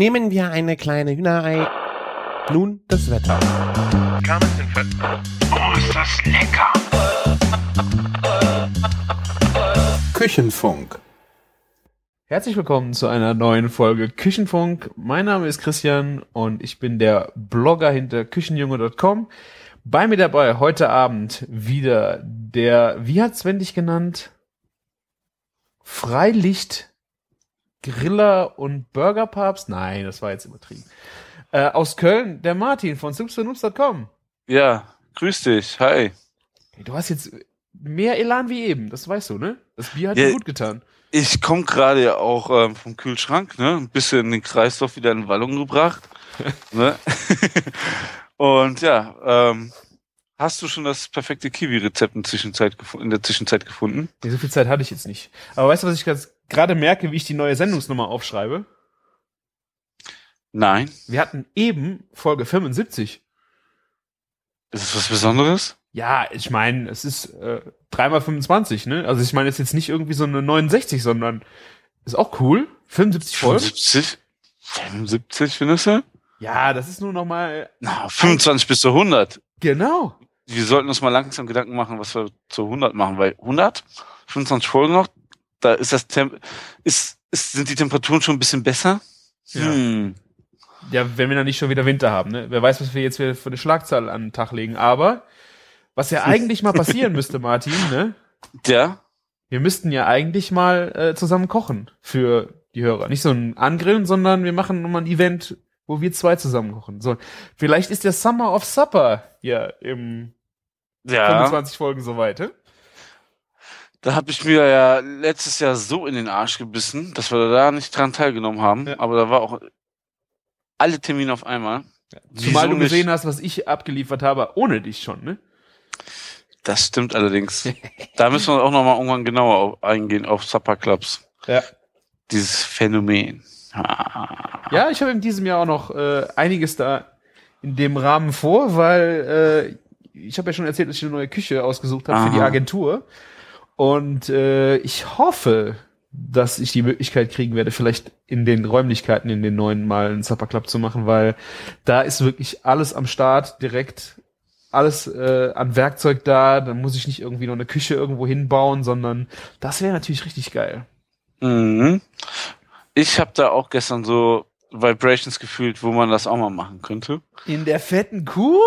Nehmen wir eine kleine Hühnerei. Nun das Wetter. Oh, ist das lecker! Küchenfunk. Herzlich willkommen zu einer neuen Folge Küchenfunk. Mein Name ist Christian und ich bin der Blogger hinter küchenjunge.com. Bei mir dabei heute Abend wieder der, wie hat Sven dich genannt? Freilicht Griller und Burgerpapst? Nein, das war jetzt übertrieben. Äh, aus Köln, der Martin von soupsandoops.com. Ja, grüß dich. Hi. Du hast jetzt mehr Elan wie eben, das weißt du, ne? Das Bier hat Ja. dir gut getan. Ich komme gerade ja auch ähm, vom Kühlschrank, ne? Ein bisschen den Kreislauf wieder in Wallung gebracht. ne? Und ja, ähm, hast du schon das perfekte Kiwi-Rezept in, in der Zwischenzeit gefunden? Nee, so viel Zeit hatte ich jetzt nicht. Aber weißt du, was ich ganz- gerade merke, wie ich die neue Sendungsnummer aufschreibe? Nein. Wir hatten eben Folge 75. Ist es was Besonderes? Ja, ich meine, es ist äh, 3x25, ne? Also ich meine, es ist jetzt nicht irgendwie so eine 69, sondern ist auch cool. 75 Folgen. 75? 75, findest du? Ja, das ist nur noch mal Na, 25 bis zu 100. genau. Wir sollten uns mal langsam Gedanken machen, was wir zu 100 machen, weil 100, 25 Folgen noch, da ist das Temp ist, ist, sind die Temperaturen schon ein bisschen besser? Ja. Hm. Ja, wenn wir dann nicht schon wieder Winter haben, ne? Wer weiß, was wir jetzt wieder für eine Schlagzahl an den Tag legen. Aber was ja eigentlich mal passieren müsste, Martin, ne? Ja, Wir müssten ja eigentlich mal äh, zusammen kochen für die Hörer. Nicht so ein Angrillen, sondern wir machen nochmal ein Event, wo wir zwei zusammen kochen. So, vielleicht ist der Summer of Supper ja im ja. 25 Folgen soweit, ne? Da habe ich mir ja letztes Jahr so in den Arsch gebissen, dass wir da nicht dran teilgenommen haben. Ja. Aber da war auch alle Termine auf einmal. Zumal Wieso du nicht? gesehen hast, was ich abgeliefert habe, ohne dich schon, ne? Das stimmt allerdings. da müssen wir auch noch mal irgendwann genauer auf, eingehen auf Supper Clubs. Ja. Dieses Phänomen. Ah. Ja, ich habe in diesem Jahr auch noch äh, einiges da in dem Rahmen vor, weil äh, ich habe ja schon erzählt, dass ich eine neue Küche ausgesucht habe für die. Agentur. Und äh, ich hoffe, dass ich die Möglichkeit kriegen werde, vielleicht in den Räumlichkeiten in den neuen Mal einen Supper Club zu machen, weil da ist wirklich alles am Start, direkt alles äh, an Werkzeug da. Dann muss ich nicht irgendwie noch eine Küche irgendwo hinbauen, sondern das wäre natürlich richtig geil. Mhm. Ich habe da auch gestern so Vibrations gefühlt, wo man das auch mal machen könnte. In der fetten Kuh?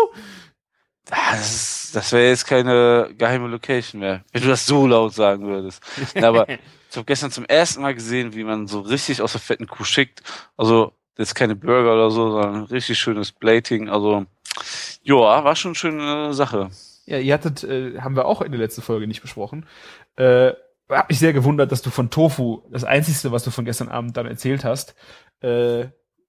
Ah, Das, das wäre jetzt keine geheime Location mehr, wenn du das so laut sagen würdest. Na, aber ich habe gestern zum ersten Mal gesehen, wie man so richtig aus der fetten Kuh schickt. Also jetzt keine Burger oder so, sondern richtig schönes Plating. Also ja, war schon eine schöne Sache. Ja, ihr hattet, äh, haben wir auch in der letzten Folge nicht besprochen. Äh, hab mich sehr gewundert, dass du von Tofu, das einzigste, was du von gestern Abend dann erzählt hast, äh,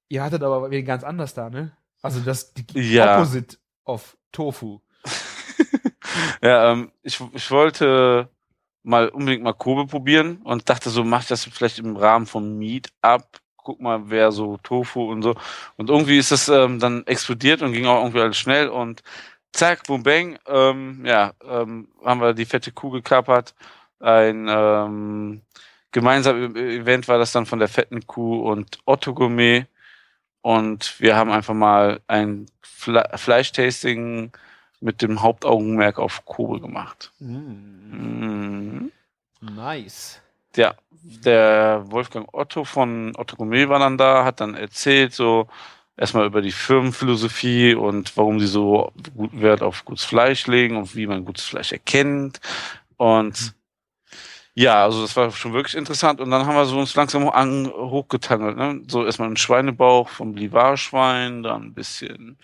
ihr hattet aber wen ganz anders da, ne? Also das die Ja. Opposite of Tofu. Ja, ähm, ich, ich wollte mal unbedingt mal Kobe probieren und dachte so, mach ich das vielleicht im Rahmen vom Meetup. Guck mal, wer so Tofu und so. Und irgendwie ist das ähm, dann explodiert und ging auch irgendwie alles schnell und zack, boom, bang, ähm, ja, ähm, haben wir die fette Kuh gekapert. Ein ähm, gemeinsames Event war das dann von der fetten Kuh und Otto Gourmet. Und wir haben einfach mal ein Fle Fleischtasting mit dem Hauptaugenmerk auf Kobe gemacht. Mhm. Nice. Ja, der Wolfgang Otto von Otto Gourmet war dann da, hat dann erzählt so erstmal über die Firmenphilosophie und warum sie so gut Wert auf gutes Fleisch legen und wie man gutes Fleisch erkennt. Und ja, also das war schon wirklich interessant. Und dann haben wir so uns langsam an, hochgetangelt. Ne? So erstmal ein Schweinebauch vom Livarschwein, dann ein bisschen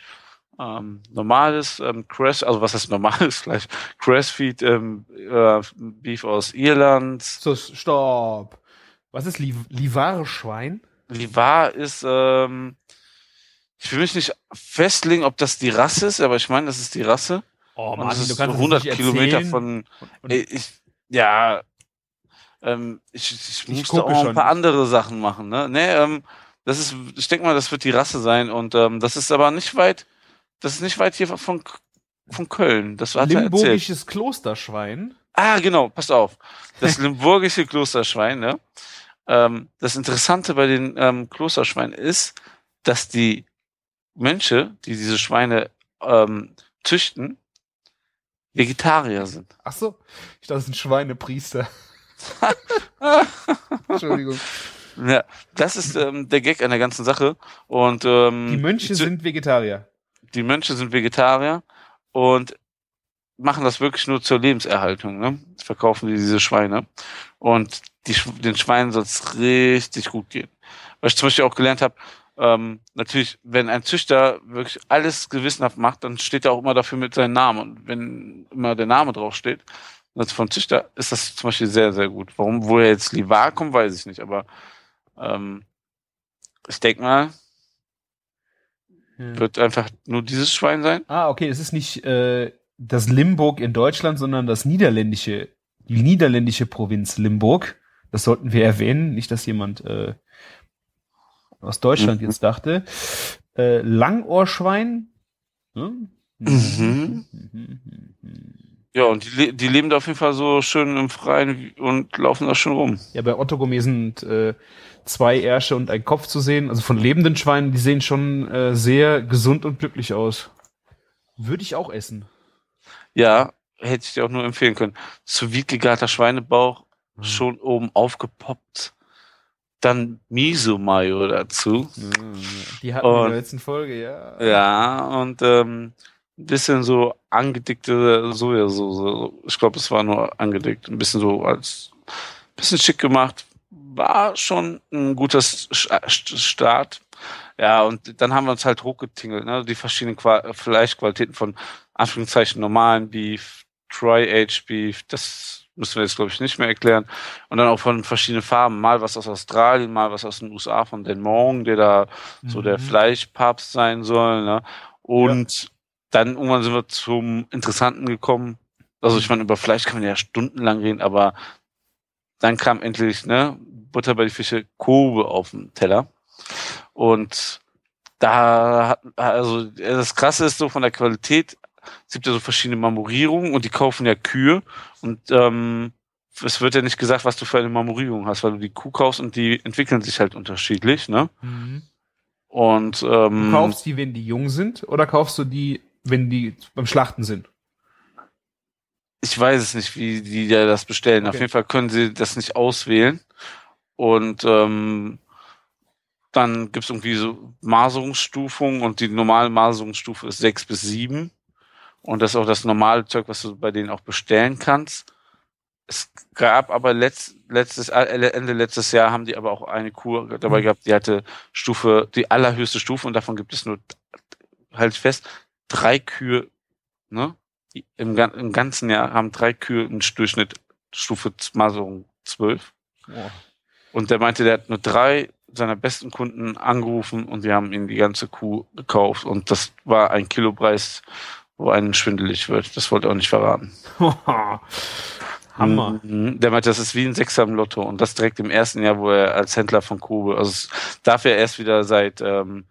ähm, normales ähm, Crash, also was heißt normales Fleisch? Crashfeed ähm, äh, Beef aus Irland. So, stopp. Was ist Li Livare-Schwein? Livar ist, ähm, ich will mich nicht festlegen, ob das die Rasse ist, aber ich meine, das ist die Rasse. Oh, Und das ist so das 100 nicht Kilometer von, ey, ich, ja, ähm, ich, ich, Ich musste auch ein paar andere Sachen machen, ne? Nee, ähm, das ist, ich denke mal, das wird die Rasse sein und ähm, das ist aber nicht weit, das ist nicht weit hier von, von Köln. Das erzählt. Limburgisches Klosterschwein. Ah, genau, passt auf. Das limburgische Klosterschwein, ne? ähm, das Interessante bei den ähm, Klosterschweinen ist, dass die Mönche, die diese Schweine ähm, züchten, Vegetarier sind. Ach so, ich dachte, das sind Schweinepriester. Entschuldigung. Ja, das ist ähm, der Gag an der ganzen Sache. Und ähm, Die Mönche zu- sind Vegetarier. die Mönche sind Vegetarier und machen das wirklich nur zur Lebenserhaltung. Ne? Verkaufen die diese Schweine. Und die, den Schweinen soll es richtig gut gehen. Was ich zum Beispiel auch gelernt habe, ähm, natürlich, wenn ein Züchter wirklich alles gewissenhaft macht, dann steht er auch immer dafür mit seinem Namen. Und wenn immer der Name draufsteht, also vom Züchter, ist das zum Beispiel sehr, sehr gut. Warum, woher jetzt Livar kommt, weiß ich nicht. Aber ähm, ich denke mal, wird einfach nur dieses Schwein sein. Ah, okay, es ist nicht äh, das Limburg in Deutschland, sondern das niederländische, die niederländische Provinz Limburg. Das sollten wir erwähnen, nicht, dass jemand äh, aus Deutschland Mhm. jetzt dachte. Äh, Langohrschwein. Hm? Mhm. Ja, und die, die leben da auf jeden Fall so schön im Freien und laufen da schon rum. Ja, bei Otto Gourmet sind äh, zwei Ärsche und ein Kopf zu sehen. Also von lebenden Schweinen, die sehen schon äh, sehr gesund und glücklich aus. Würde ich auch essen. Ja, hätte ich dir auch nur empfehlen können. Zu gegarter Schweinebauch, schon oben aufgepoppt. Dann Miso-Mayo dazu. Die hatten wir in der letzten Folge, ja. Ja, und ähm, ein bisschen so angedickte Sojasauce. Ich glaube, es war nur angedickt. Ein bisschen so als bisschen schick gemacht. War schon ein guter Start. Ja, und dann haben wir uns halt hochgetingelt, ne? Die verschiedenen Qua Fleischqualitäten von Anführungszeichen normalen Beef, Dry-Aged Beef, das müssen wir jetzt, glaube ich, nicht mehr erklären. Und dann auch von verschiedenen Farben. Mal was aus Australien, mal was aus den USA, von Den Mong, der da so der Mhm. Fleischpapst sein soll. Ne? Und dann irgendwann sind wir zum Interessanten gekommen. Also ich meine, über Fleisch kann man ja stundenlang reden, aber dann kam endlich ne, Butter bei die Fische Kobe auf den Teller. Und da hat, also das Krasse ist so von der Qualität, es gibt ja so verschiedene Marmorierungen und die kaufen ja Kühe und ähm, es wird ja nicht gesagt, was du für eine Marmorierung hast, weil du die Kuh kaufst und die entwickeln sich halt unterschiedlich, ne? Mhm. Und Du ähm, kaufst die, wenn die jung sind, oder kaufst du die, wenn die beim Schlachten sind? ich weiß es nicht, wie die da das bestellen. Auf Okay. jeden Fall können sie das nicht auswählen. Und ähm, dann gibt's irgendwie so Maserungsstufungen und die normale Maserungsstufe ist sechs bis sieben. Und das ist auch das normale Zeug, was du bei denen auch bestellen kannst. Es gab aber letzt, letztes, äh, Ende letztes Jahr haben die aber auch eine Kuh dabei Mhm. gehabt, die hatte Stufe, die allerhöchste Stufe und davon gibt es nur, halt fest, drei Kühe, ne? Im, Im ganzen Jahr haben drei Kühe einen Durchschnitt Stufe Maserung 12. Und der meinte, der hat nur drei seiner besten Kunden angerufen und die haben ihm die ganze Kuh gekauft. Und das war ein Kilopreis, wo einen schwindelig wird. Das wollte er auch nicht verraten. Hammer. Mhm. Der meinte, das ist wie ein Sechser im Lotto. Und das direkt im ersten Jahr, wo er als Händler von Kobe, also es darf er erst wieder seit ähm,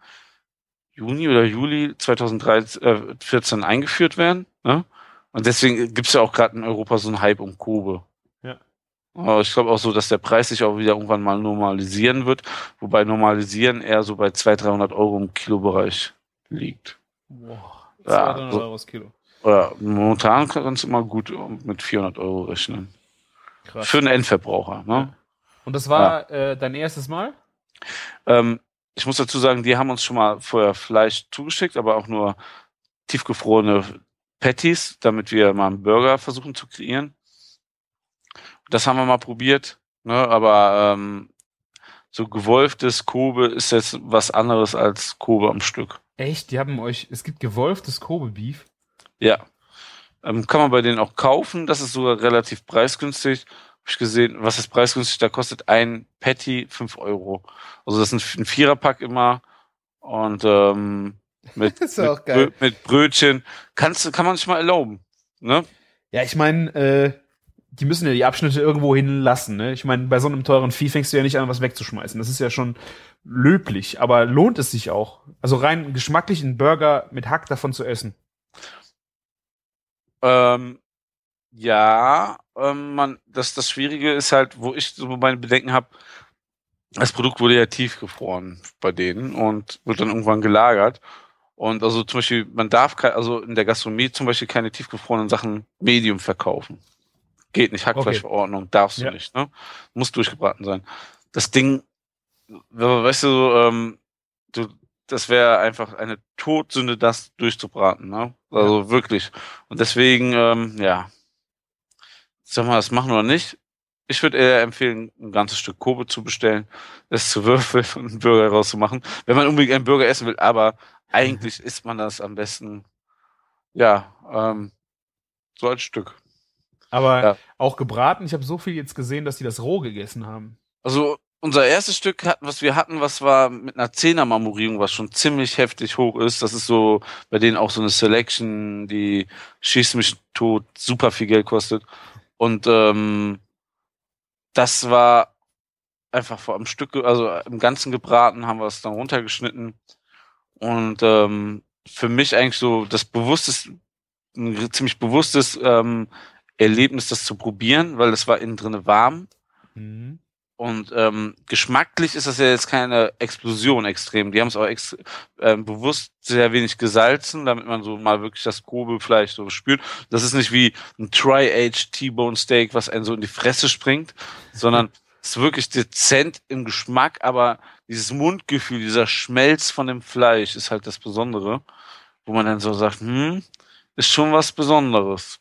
Juni oder Juli 2014 eingeführt werden. Ne? Und deswegen gibt's ja auch gerade in Europa so einen Hype um Kobe. Ja. Aber ich glaube auch so, dass der Preis sich auch wieder irgendwann mal normalisieren wird, wobei normalisieren eher so bei 200, 300 Euro im Kilobereich liegt. Boah, Ja, 200 so- Euro das Kilo. Oder momentan kannst du immer gut mit 400 Euro rechnen. Krass. Für einen Endverbraucher. Ne? Und das war äh, dein erstes Mal? Ähm, ich muss dazu sagen, die haben uns schon mal vorher Fleisch zugeschickt, aber auch nur tiefgefrorene Patties, damit wir mal einen Burger versuchen zu kreieren. Das haben wir mal probiert, ne? aber ähm, so gewolftes Kobe ist jetzt was anderes als Kobe am Stück. Echt? Die haben euch, es gibt gewolftes Kobe-Beef. Ja. Ähm, kann man bei denen auch kaufen. Das ist sogar relativ preisgünstig. Ich gesehen, was ist preisgünstig? Da kostet ein Patty 5 Euro. Also das ist ein, ein Viererpack immer. Und ähm, mit, Das mit, auch geil. Brö- mit Brötchen. Kannst, du- kann man sich mal erlauben. Ne? Ja, ich meine, äh, die müssen ja die Abschnitte irgendwo hinlassen. Ne? Ich meine, bei so einem teuren Vieh fängst du ja nicht an, was wegzuschmeißen. Das ist ja schon löblich, aber lohnt es sich auch? Also rein geschmacklich einen Burger mit Hack davon zu essen. Ähm, ja, ähm, man, das, das Schwierige ist halt, wo ich so meine Bedenken habe, das Produkt wurde ja tiefgefroren bei denen und wird dann irgendwann gelagert. Und also zum Beispiel, man darf also in der Gastronomie zum Beispiel keine tiefgefrorenen Sachen Medium verkaufen. Geht nicht, Hackfleischverordnung, okay. darfst du ja. nicht, ne? Muss durchgebraten sein. Das Ding, weißt du, ähm, du das wäre einfach eine Todsünde, das durchzubraten, ne? Also ja. wirklich. Und deswegen, ähm, ja, sag mal, das machen wir nicht. Ich würde eher empfehlen, ein ganzes Stück Kobe zu bestellen, es zu würfeln und einen Burger rauszumachen, wenn man unbedingt einen Burger essen will. Aber eigentlich isst man das am besten, ja, ähm, so als Stück. Aber ja. auch gebraten. Ich habe so viel jetzt gesehen, dass die das roh gegessen haben. Also unser erstes Stück, was wir hatten, was war mit einer Zehner-Marmorierung, was schon ziemlich heftig hoch ist. Das ist so bei denen auch so eine Selection, die schießt mich tot, super viel Geld kostet. Und ähm, das war einfach vor einem Stück, also im Ganzen gebraten, haben wir es dann runtergeschnitten. Und ähm, für mich eigentlich so das bewusstes, ein ziemlich bewusstes ähm, Erlebnis, das zu probieren, weil es war innen drinne warm. Mhm. Und ähm, geschmacklich ist das ja jetzt keine Explosion extrem. Die haben es auch ex äh, bewusst sehr wenig gesalzen, damit man so mal wirklich das Kobe vielleicht so spürt. Das ist nicht wie ein Tri-Age T-Bone Steak, was einen so in die Fresse springt, sondern es ist wirklich dezent im Geschmack, aber dieses Mundgefühl, dieser Schmelz von dem Fleisch ist halt das Besondere, wo man dann so sagt, hm, ist schon was Besonderes.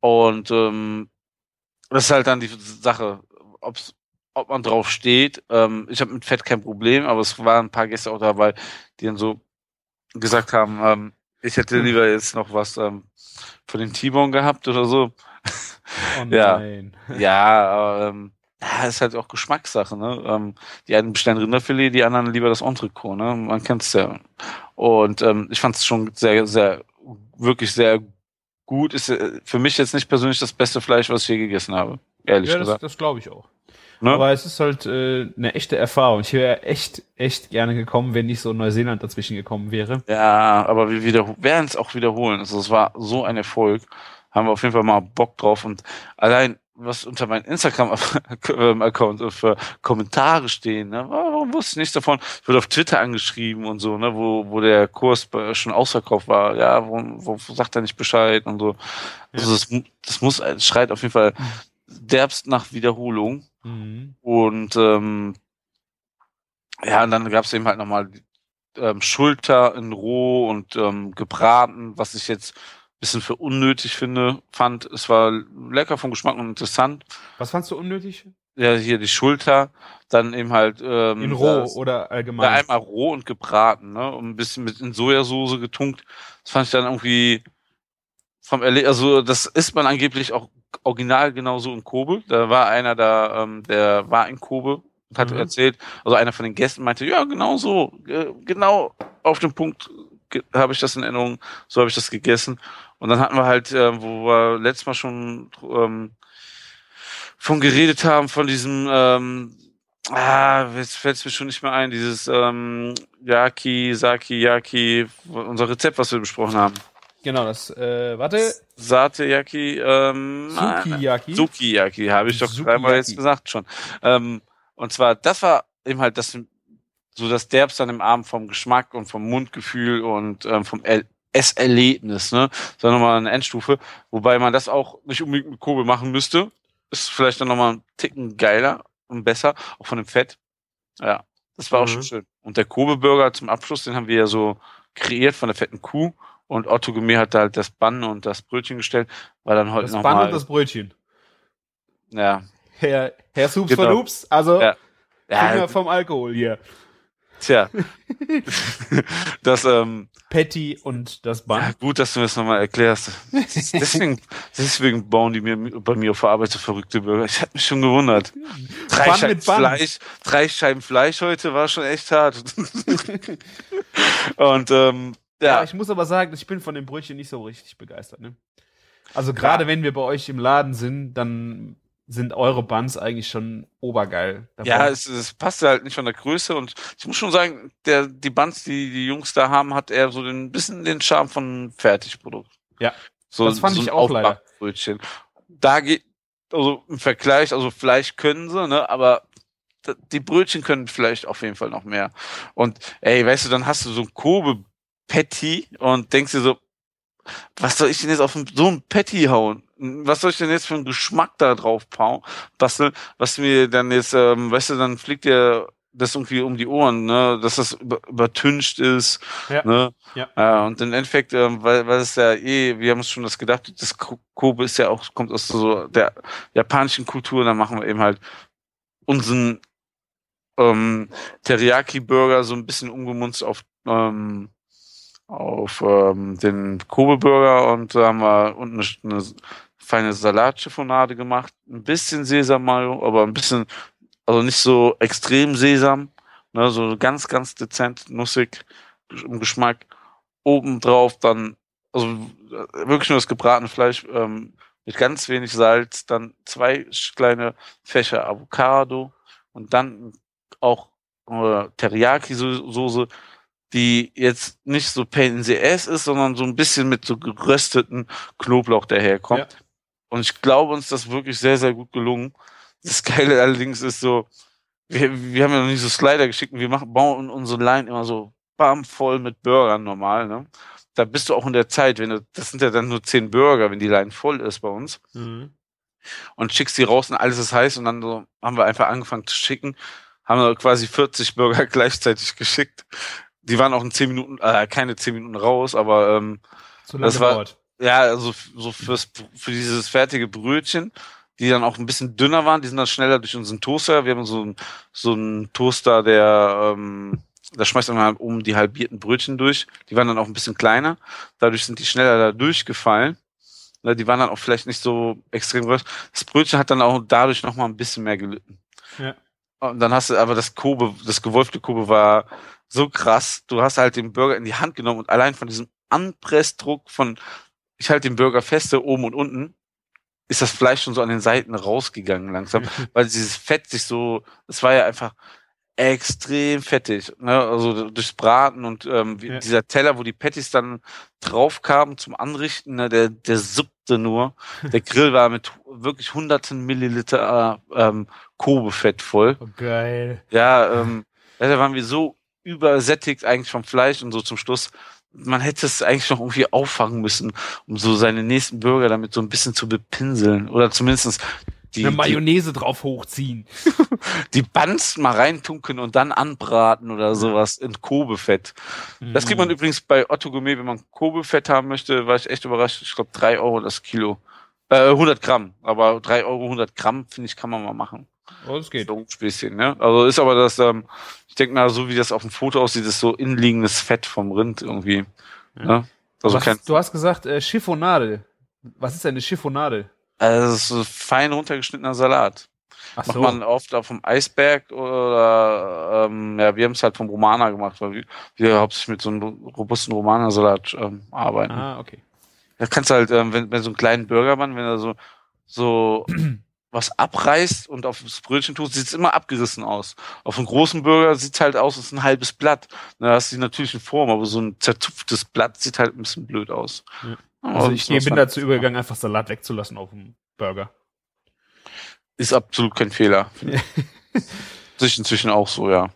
Und ähm, das ist halt dann die Sache ob's, ob man drauf steht. Ähm, ich habe mit Fett kein Problem, aber es waren ein paar Gäste auch dabei, die dann so gesagt haben, ähm, ich hätte hm. lieber jetzt noch was ähm, von den T-Bone gehabt oder so. Oh ja, ja, aber, ähm, ja, ist halt auch Geschmackssache, ne? Ähm, die einen bestellen Rinderfilet, die anderen lieber das Entrecot, ne? Man kennt's ja. Und ähm, ich fand es schon sehr, sehr, wirklich sehr gut. Ist äh, für mich jetzt nicht persönlich das beste Fleisch, was ich je gegessen habe. Ehrlich ja, gesagt. Das, das glaube ich auch. Ne? Aber es ist halt äh, eine echte Erfahrung. Ich wäre echt, echt gerne gekommen, wenn nicht so Neuseeland dazwischen gekommen wäre. Ja, aber wir wieder, werden es auch wiederholen. Also es war so ein Erfolg. Haben wir auf jeden Fall mal Bock drauf. Und allein, was unter meinem Instagram-Account für Kommentare stehen, ne? warum wusste ich nichts davon? Ich wurde auf Twitter angeschrieben und so, ne? wo, wo der Kurs schon ausverkauft war. Ja, wo, wo sagt er nicht Bescheid und so. Also ja. das, das muss, das schreit auf jeden Fall derbst nach Wiederholung. Mhm. Und ähm, ja, und dann gab es eben halt nochmal ähm, Schulter in roh und ähm, gebraten, was ich jetzt bisschen für unnötig finde, fand. Es war lecker vom Geschmack und interessant. Was fandst du unnötig? Ja, hier die Schulter, dann eben halt ähm, in roh das, oder allgemein. Ja, einmal roh und gebraten, ne, und ein bisschen mit in Sojasauce getunkt. Das fand ich dann irgendwie vom Erle also das isst man angeblich auch original genauso in Kobe. Da war einer da, ähm, der war in Kobe und hat mhm. erzählt, also einer von den Gästen meinte, ja, genau so, äh, genau auf dem Punkt habe ich das in Erinnerung, so habe ich das gegessen. Und dann hatten wir halt, äh, wo wir letztes Mal schon ähm, von geredet haben, von diesem, ähm, ah, jetzt fällt es mir schon nicht mehr ein, dieses ähm, Yaki, Saki, Yaki, unser Rezept, was wir besprochen haben. Genau, das, äh, warte. Sateyaki, ähm, Sukiyaki. Sukiyaki, habe ich doch Sukiyaki. dreimal jetzt gesagt schon. Ähm, und zwar, das war eben halt das, so das Derbst dann im Abend vom Geschmack und vom Mundgefühl und ähm, vom El Esserlebnis, ne? Das war nochmal eine Endstufe. Wobei man das auch nicht unbedingt mit Kobe machen müsste. Ist vielleicht dann nochmal ein Ticken geiler und besser, auch von dem Fett. Ja, das war mhm. auch schon schön. Und der Kobe-Burger zum Abschluss, den haben wir ja so kreiert von der fetten Kuh. Und Otto Gemir hat halt das Bann und das Brötchen gestellt, war dann heute Das noch Bann mal, und das Brötchen. Ja. Herr, Herr Soups genau. von Oops, also ja. Ja, vom Alkohol hier. Tja. das, ähm, Patty und das Bann. Ja, gut, dass du mir das nochmal erklärst. Deswegen, deswegen bauen die mir bei mir auf der Arbeit so verrückte Burger. Ich hatte mich schon gewundert. Drei Bann Scheiben Fleisch, drei Scheiben Fleisch heute war schon echt hart. und ähm, ja. ja, ich muss aber sagen, ich bin von dem Brötchen nicht so richtig begeistert. Ne? Also gerade ja. wenn wir bei euch im Laden sind, dann sind eure Buns eigentlich schon obergeil. Davon. Ja, es, es passt halt nicht von der Größe und ich muss schon sagen, der, die Buns, die die Jungs da haben, hat eher so ein bisschen den Charme von Fertigprodukt. Ja, so, das fand so ich auch leider. Da geht, also im Vergleich, also Fleisch können sie, ne, aber die Brötchen können vielleicht auf jeden Fall noch mehr. Und ey, weißt du, dann hast du so ein Kobe Patty und denkst dir so, was soll ich denn jetzt auf so ein Patty hauen? Was soll ich denn jetzt für einen Geschmack da drauf basteln, was mir dann jetzt, ähm, weißt du, dann fliegt dir das irgendwie um die Ohren, ne, dass das über, übertüncht ist, Ja. ne, Ja. äh, und im Endeffekt, ähm, weil, weil es ja eh, wir haben uns schon das gedacht, das Ko- Kobe ist ja auch, kommt aus so der japanischen Kultur, dann machen wir eben halt unseren ähm, Teriyaki-Burger so ein bisschen umgemunzt auf ähm, auf ähm, den Kobe-Burger und da haben wir unten eine, eine feine Salatchiffonade gemacht, ein bisschen Sesam-Mayo, aber ein bisschen, also nicht so extrem Sesam, ne, so ganz, ganz dezent, nussig im Geschmack. Obendrauf dann, also äh, wirklich nur das gebratene Fleisch ähm, mit ganz wenig Salz, dann zwei kleine Fächer Avocado und dann auch äh, Teriyaki-Soße, die jetzt nicht so pain in the ass ist, sondern so ein bisschen mit so gerösteten Knoblauch daherkommt. Ja. Und ich glaube, uns das wirklich sehr, sehr gut gelungen. Das Geile allerdings ist so, wir, wir haben ja noch nicht so Slider geschickt und wir machen, bauen unsere Line immer so bam voll mit Burgern normal, ne? Da bist du auch in der Zeit, wenn du, das sind ja dann nur zehn Burger, wenn die Line voll ist bei uns Mhm. und schickst die raus und alles ist heiß und dann so haben wir einfach angefangen zu schicken, haben wir quasi 40 Burger gleichzeitig geschickt. Die waren auch in 10 Minuten, äh, keine 10 Minuten raus, aber ähm, So Das war- dauert. ja, also so fürs, für dieses fertige Brötchen, die dann auch ein bisschen dünner waren, die sind dann schneller durch unseren Toaster. Wir haben so einen so einen Toaster, der ähm, da schmeißt man halt oben die halbierten Brötchen durch. Die waren dann auch ein bisschen kleiner. Dadurch sind die schneller da durchgefallen. Ne, Die waren dann auch vielleicht nicht so extrem groß. Das Brötchen hat dann auch dadurch noch mal ein bisschen mehr gelitten. Ja. Und dann hast du aber das Kobe, das gewolfte Kobe war so krass. Du hast halt den Burger in die Hand genommen und allein von diesem Anpressdruck von, ich halte den Burger feste oben und unten, ist das Fleisch schon so an den Seiten rausgegangen langsam, weil dieses Fett sich so, es war ja einfach extrem fettig, ne? also durchs Braten und ähm, Ja. dieser Teller, wo die Patties dann drauf kamen zum Anrichten, ne? der, der suppte nur. Der Grill war mit wirklich hunderten Milliliter äh, ähm, Kobefett voll. Oh, geil. Ja, ähm, ja, da waren wir so übersättigt eigentlich vom Fleisch und so zum Schluss. Man hätte es eigentlich noch irgendwie auffangen müssen, um so seine nächsten Burger damit so ein bisschen zu bepinseln. Oder zumindestens die, Eine die, Mayonnaise drauf hochziehen. die Buns mal reintunken und dann anbraten oder sowas in Kobefett. Das kriegt man Mhm. übrigens bei Otto Gourmet, wenn man Kobefett haben möchte, war ich echt überrascht. Ich glaube, drei Euro das Kilo. Äh, 100 Gramm. Aber drei Euro 100 Gramm, finde ich, kann man mal machen. Oh, das geht. So ein Späßchen, ne? Also ist aber das, ähm, ich denke mal, so wie das auf dem Foto aussieht, ist so innenliegendes Fett vom Rind irgendwie. Ja. Ne? Also, Was, kein, du hast gesagt, äh, Chiffonade. Was ist eine Chiffonade? also das ist so fein runtergeschnittener Salat. Ach Macht man oft auf dem Eisberg oder ähm, ja, wir haben es halt vom Romaner gemacht, weil wir, wir hauptsächlich mit so einem robusten Romaner-Salat ähm, arbeiten. Ah, okay. Da kannst du halt, ähm, wenn, wenn so einen kleinen Burgermann, wenn er so, so was abreißt und auf das Brötchen tut, sieht es immer abgerissen aus. Auf einem großen Burger sieht es halt aus, als ein halbes Blatt. Da hast du die natürliche Form, aber so ein zerzupftes Blatt sieht halt ein bisschen blöd aus. Ja. Also ich bin dazu übergegangen, einfach Salat wegzulassen auf dem Burger. Ist absolut kein Fehler. Ja. Sich inzwischen auch so, ja.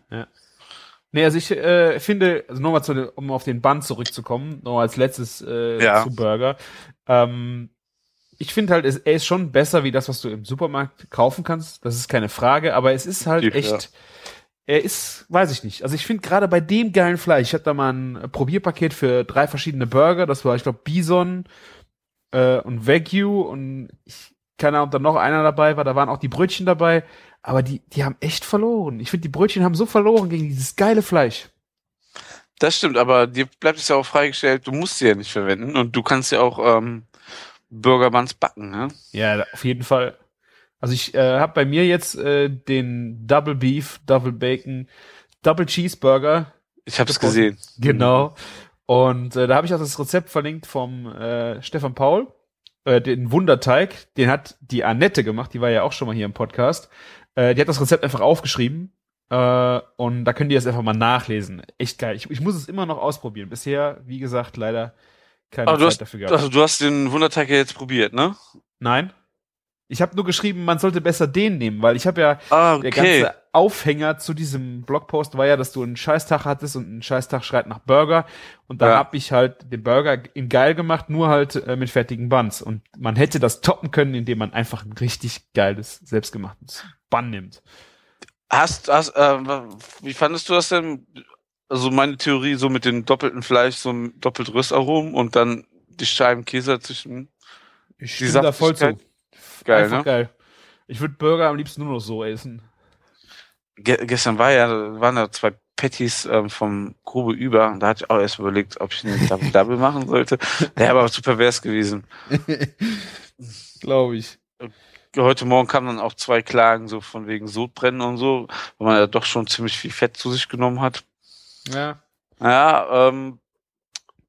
Nee, also ich äh, finde, also nochmal um auf den Bun zurückzukommen, noch als letztes äh, Ja. zu Burger. Ähm, ich finde halt, es, er ist schon besser wie das, was du im Supermarkt kaufen kannst. Das ist keine Frage, aber es ist halt Ja. echt, er ist, weiß ich nicht. Also ich finde gerade bei dem geilen Fleisch, ich hatte da mal ein Probierpaket für drei verschiedene Burger. Das war, ich glaube, Bison äh, und Wagyu und ich keine Ahnung, ob da noch einer dabei war. Da waren auch die Brötchen dabei. Aber die, die haben echt verloren. Ich finde, die Brötchen haben so verloren gegen dieses geile Fleisch. Das stimmt, aber dir bleibt es ja auch freigestellt, du musst sie ja nicht verwenden und du kannst ja auch ähm, Burger Buns backen, ne? Ja, auf jeden Fall. Also ich äh, habe bei mir jetzt äh, den Double Beef, Double Bacon, Double Cheeseburger. Ich habe es gesehen. Genau. Und äh, da habe ich auch das Rezept verlinkt vom äh, Stefan Paul, äh, den Wunderteig. Den hat die Annette gemacht, die war ja auch schon mal hier im Podcast. Äh, die hat das Rezept einfach aufgeschrieben. Äh, und da könnt ihr es einfach mal nachlesen. Echt geil. Ich, ich muss es immer noch ausprobieren. Bisher, wie gesagt, leider keine Aber du Zeit hast, dafür gehabt. also du hast den Wunderteig ja jetzt probiert, ne? Nein? Ich habe nur geschrieben, man sollte besser den nehmen, weil ich habe ja ah, okay. der ganze Aufhänger zu diesem Blogpost war ja, dass du einen Scheißtag hattest und ein Scheißtag schreit nach Burger und da Ja. hab ich halt den Burger in geil gemacht, nur halt äh, mit fertigen Buns und man hätte das toppen können, indem man einfach ein richtig geiles selbstgemachtes Bun nimmt. Hast, hast, äh, wie fandest du das denn? Also meine Theorie so mit dem doppelten Fleisch, so ein doppelt Röstaromen und dann die Scheiben Käse dazwischen. Ich Die stimme da voll zu. Geil, Einfach ne? geil. Ich würde Burger am liebsten nur noch so essen. Ge gestern war ja, waren da zwei Patties ähm, vom Grube über. Und da hatte ich auch erst überlegt, ob ich einen Double, Double machen sollte. Der aber zu pervers gewesen. Glaube ich. Heute Morgen kamen dann auch zwei Klagen, so von wegen Sodbrennen und so, weil man ja doch schon ziemlich viel Fett zu sich genommen hat. Ja. Ja, ähm,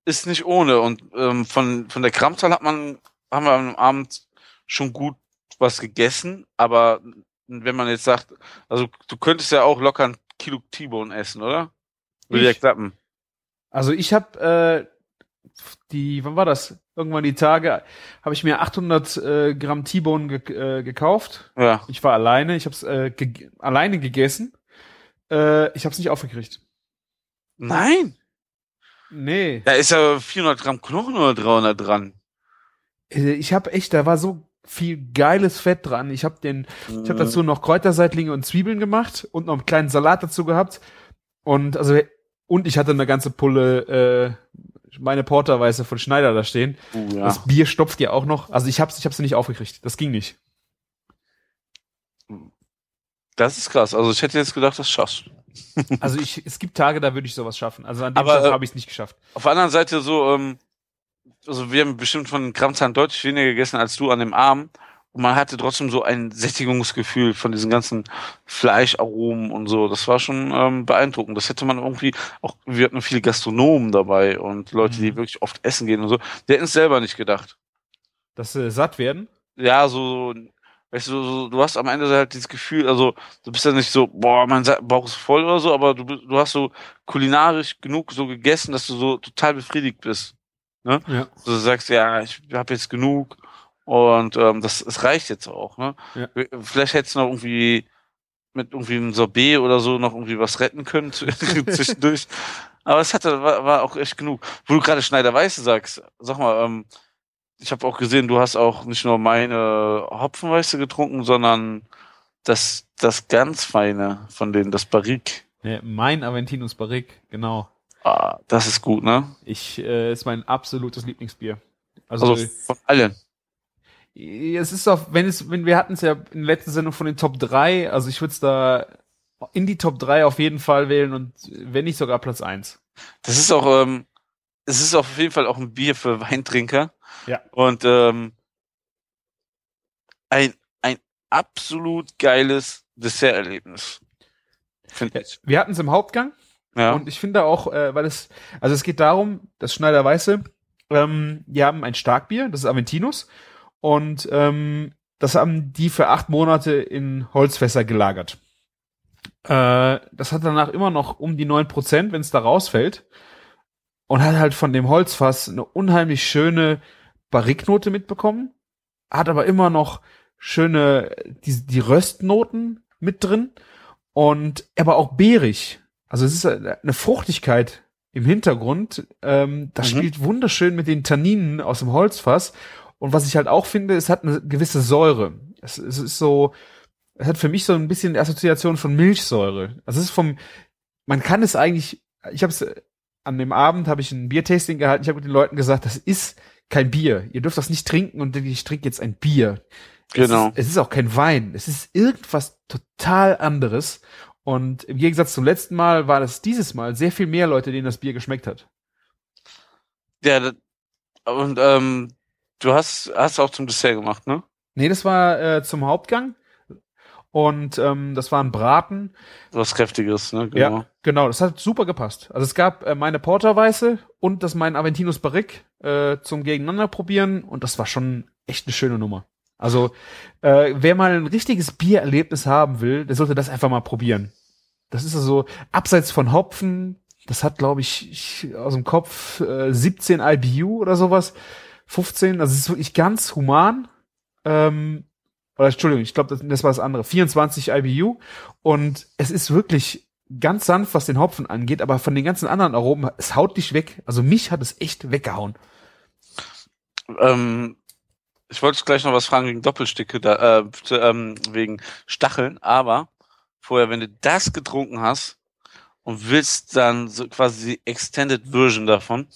ist nicht ohne. Und ähm, von, von der Grammzahl hat man, haben wir am Abend schon gut was gegessen, aber wenn man jetzt sagt, also du könntest ja auch locker ein Kilo T-Bone essen, oder? Würde ja klappen. Also ich habe äh, die, wann war das? Irgendwann die Tage habe ich mir 800 äh, Gramm T-Bone ge äh, gekauft. Ja. Ich war alleine, ich habe es äh, ge alleine gegessen. Äh, ich habe es nicht aufgekriegt. Nein, Nee, da ist ja 400 Gramm Knochen oder 300 dran. Äh, ich habe echt, da war so viel geiles Fett dran. Ich habe den, ich habe dazu noch Kräuterseitlinge und Zwiebeln gemacht und noch einen kleinen Salat dazu gehabt. Und also und ich hatte eine ganze Pulle äh, meine Porterweiße von Schneider da stehen. Uh, ja. Das Bier stopft ja auch noch. Also ich hab's, ich hab's nicht aufgekriegt. Das ging nicht. Das ist krass. Also ich hätte jetzt gedacht, das schaffst du. Also ich, es gibt Tage, da würde ich sowas schaffen. Also an dem Aber, Tag äh, habe ich es nicht geschafft. Auf der anderen Seite so, ähm, also wir haben bestimmt von den Grammzahlen deutlich weniger gegessen als du an dem Abend. Und man hatte trotzdem so ein Sättigungsgefühl von diesen ganzen Fleischaromen und so. Das war schon ähm, beeindruckend. Das hätte man irgendwie auch, wir hatten viele Gastronomen dabei und Leute, die Mhm. wirklich oft essen gehen und so. Die hätten es selber nicht gedacht. Dass sie satt werden. Ja, so, weißt du, so, du hast am Ende halt dieses Gefühl, also du bist ja nicht so, boah, mein Bauch ist voll oder so, aber du, bist- du hast so kulinarisch genug so gegessen, dass du so total befriedigt bist. Ja. Du sagst, ja, ich habe jetzt genug und ähm, das, das reicht jetzt auch. Ne? Ja. Vielleicht hättest du noch irgendwie mit irgendwie einem Sorbet oder so noch irgendwie was retten können zwischendurch. Aber es hatte, war, war auch echt genug. Wo du gerade Schneider-Weiße sagst, sag mal, ähm, ich habe auch gesehen, du hast auch nicht nur meine Hopfenweiße getrunken, sondern das, das ganz feine von denen, das Barrique. Ja, mein Aventinus Barrique, genau. Ah, das ist gut, ne? Ich äh, ist mein absolutes Lieblingsbier. Also, Also von allen. es ist auf, wenn es, wenn wir hatten es ja in der letzten Sendung von den Top 3, also ich würde es da in die Top 3 auf jeden Fall wählen und wenn nicht sogar Platz 1. Das ist auch, ähm, es ist auf jeden Fall auch ein Bier für Weintrinker. Ja. Und ähm, ein, ein absolut geiles Desserterlebnis. Finde ich. Wir hatten es im Hauptgang Ja. Und ich finde auch, äh, weil es, also es geht darum, das Schneider Weiße, ähm, die haben ein Starkbier, das ist Aventinus, und ähm, das haben die für acht Monate in Holzfässer gelagert. Äh, das hat danach immer noch um die neun Prozent, wenn es da rausfällt, und hat halt von dem Holzfass eine unheimlich schöne Barriknote mitbekommen, hat aber immer noch schöne, die, die Röstnoten mit drin und aber auch beerig. Also es ist eine Fruchtigkeit im Hintergrund. Ähm, das Mhm. spielt wunderschön mit den Tanninen aus dem Holzfass. Und was ich halt auch finde, es hat eine gewisse Säure. Es, es ist so, es hat für mich so ein bisschen die Assoziation von Milchsäure. Also es ist vom, man kann es eigentlich, ich habe es an dem Abend habe ich ein Biertasting gehalten. Ich habe mit den Leuten gesagt, das ist kein Bier. Ihr dürft das nicht trinken und ich trinke jetzt ein Bier. Genau. Es ist, es ist auch kein Wein. Es ist irgendwas total anderes. Und im Gegensatz zum letzten Mal war das dieses Mal sehr viel mehr Leute, denen das Bier geschmeckt hat. Ja, und ähm, du hast, hast auch zum Dessert gemacht, ne? Nee, das war äh, zum Hauptgang. Und ähm, das war ein Braten. Was Kräftiges, ne? Ja, genau. Das hat super gepasst. Also es gab äh, meine Porterweiße und das mein Aventinus Barrique äh, zum Gegeneinander probieren. Und das war schon echt eine schöne Nummer. Also äh, wer mal ein richtiges Biererlebnis haben will, der sollte das einfach mal probieren. Das ist also abseits von Hopfen. Das hat, glaube ich, ich, aus dem Kopf äh, 17 IBU oder sowas. 15. Also es ist wirklich ganz human. Ähm, oder Entschuldigung, ich glaube, das, das war das andere, 24 IBU und es ist wirklich ganz sanft, was den Hopfen angeht, aber von den ganzen anderen Aromen, es haut dich weg. Also mich hat es echt weggehauen. Ähm, ich wollte gleich noch was fragen wegen Doppelsticke, da, äh, ähm, wegen Stacheln, aber vorher, wenn du das getrunken hast und willst dann so quasi die Extended Version davon,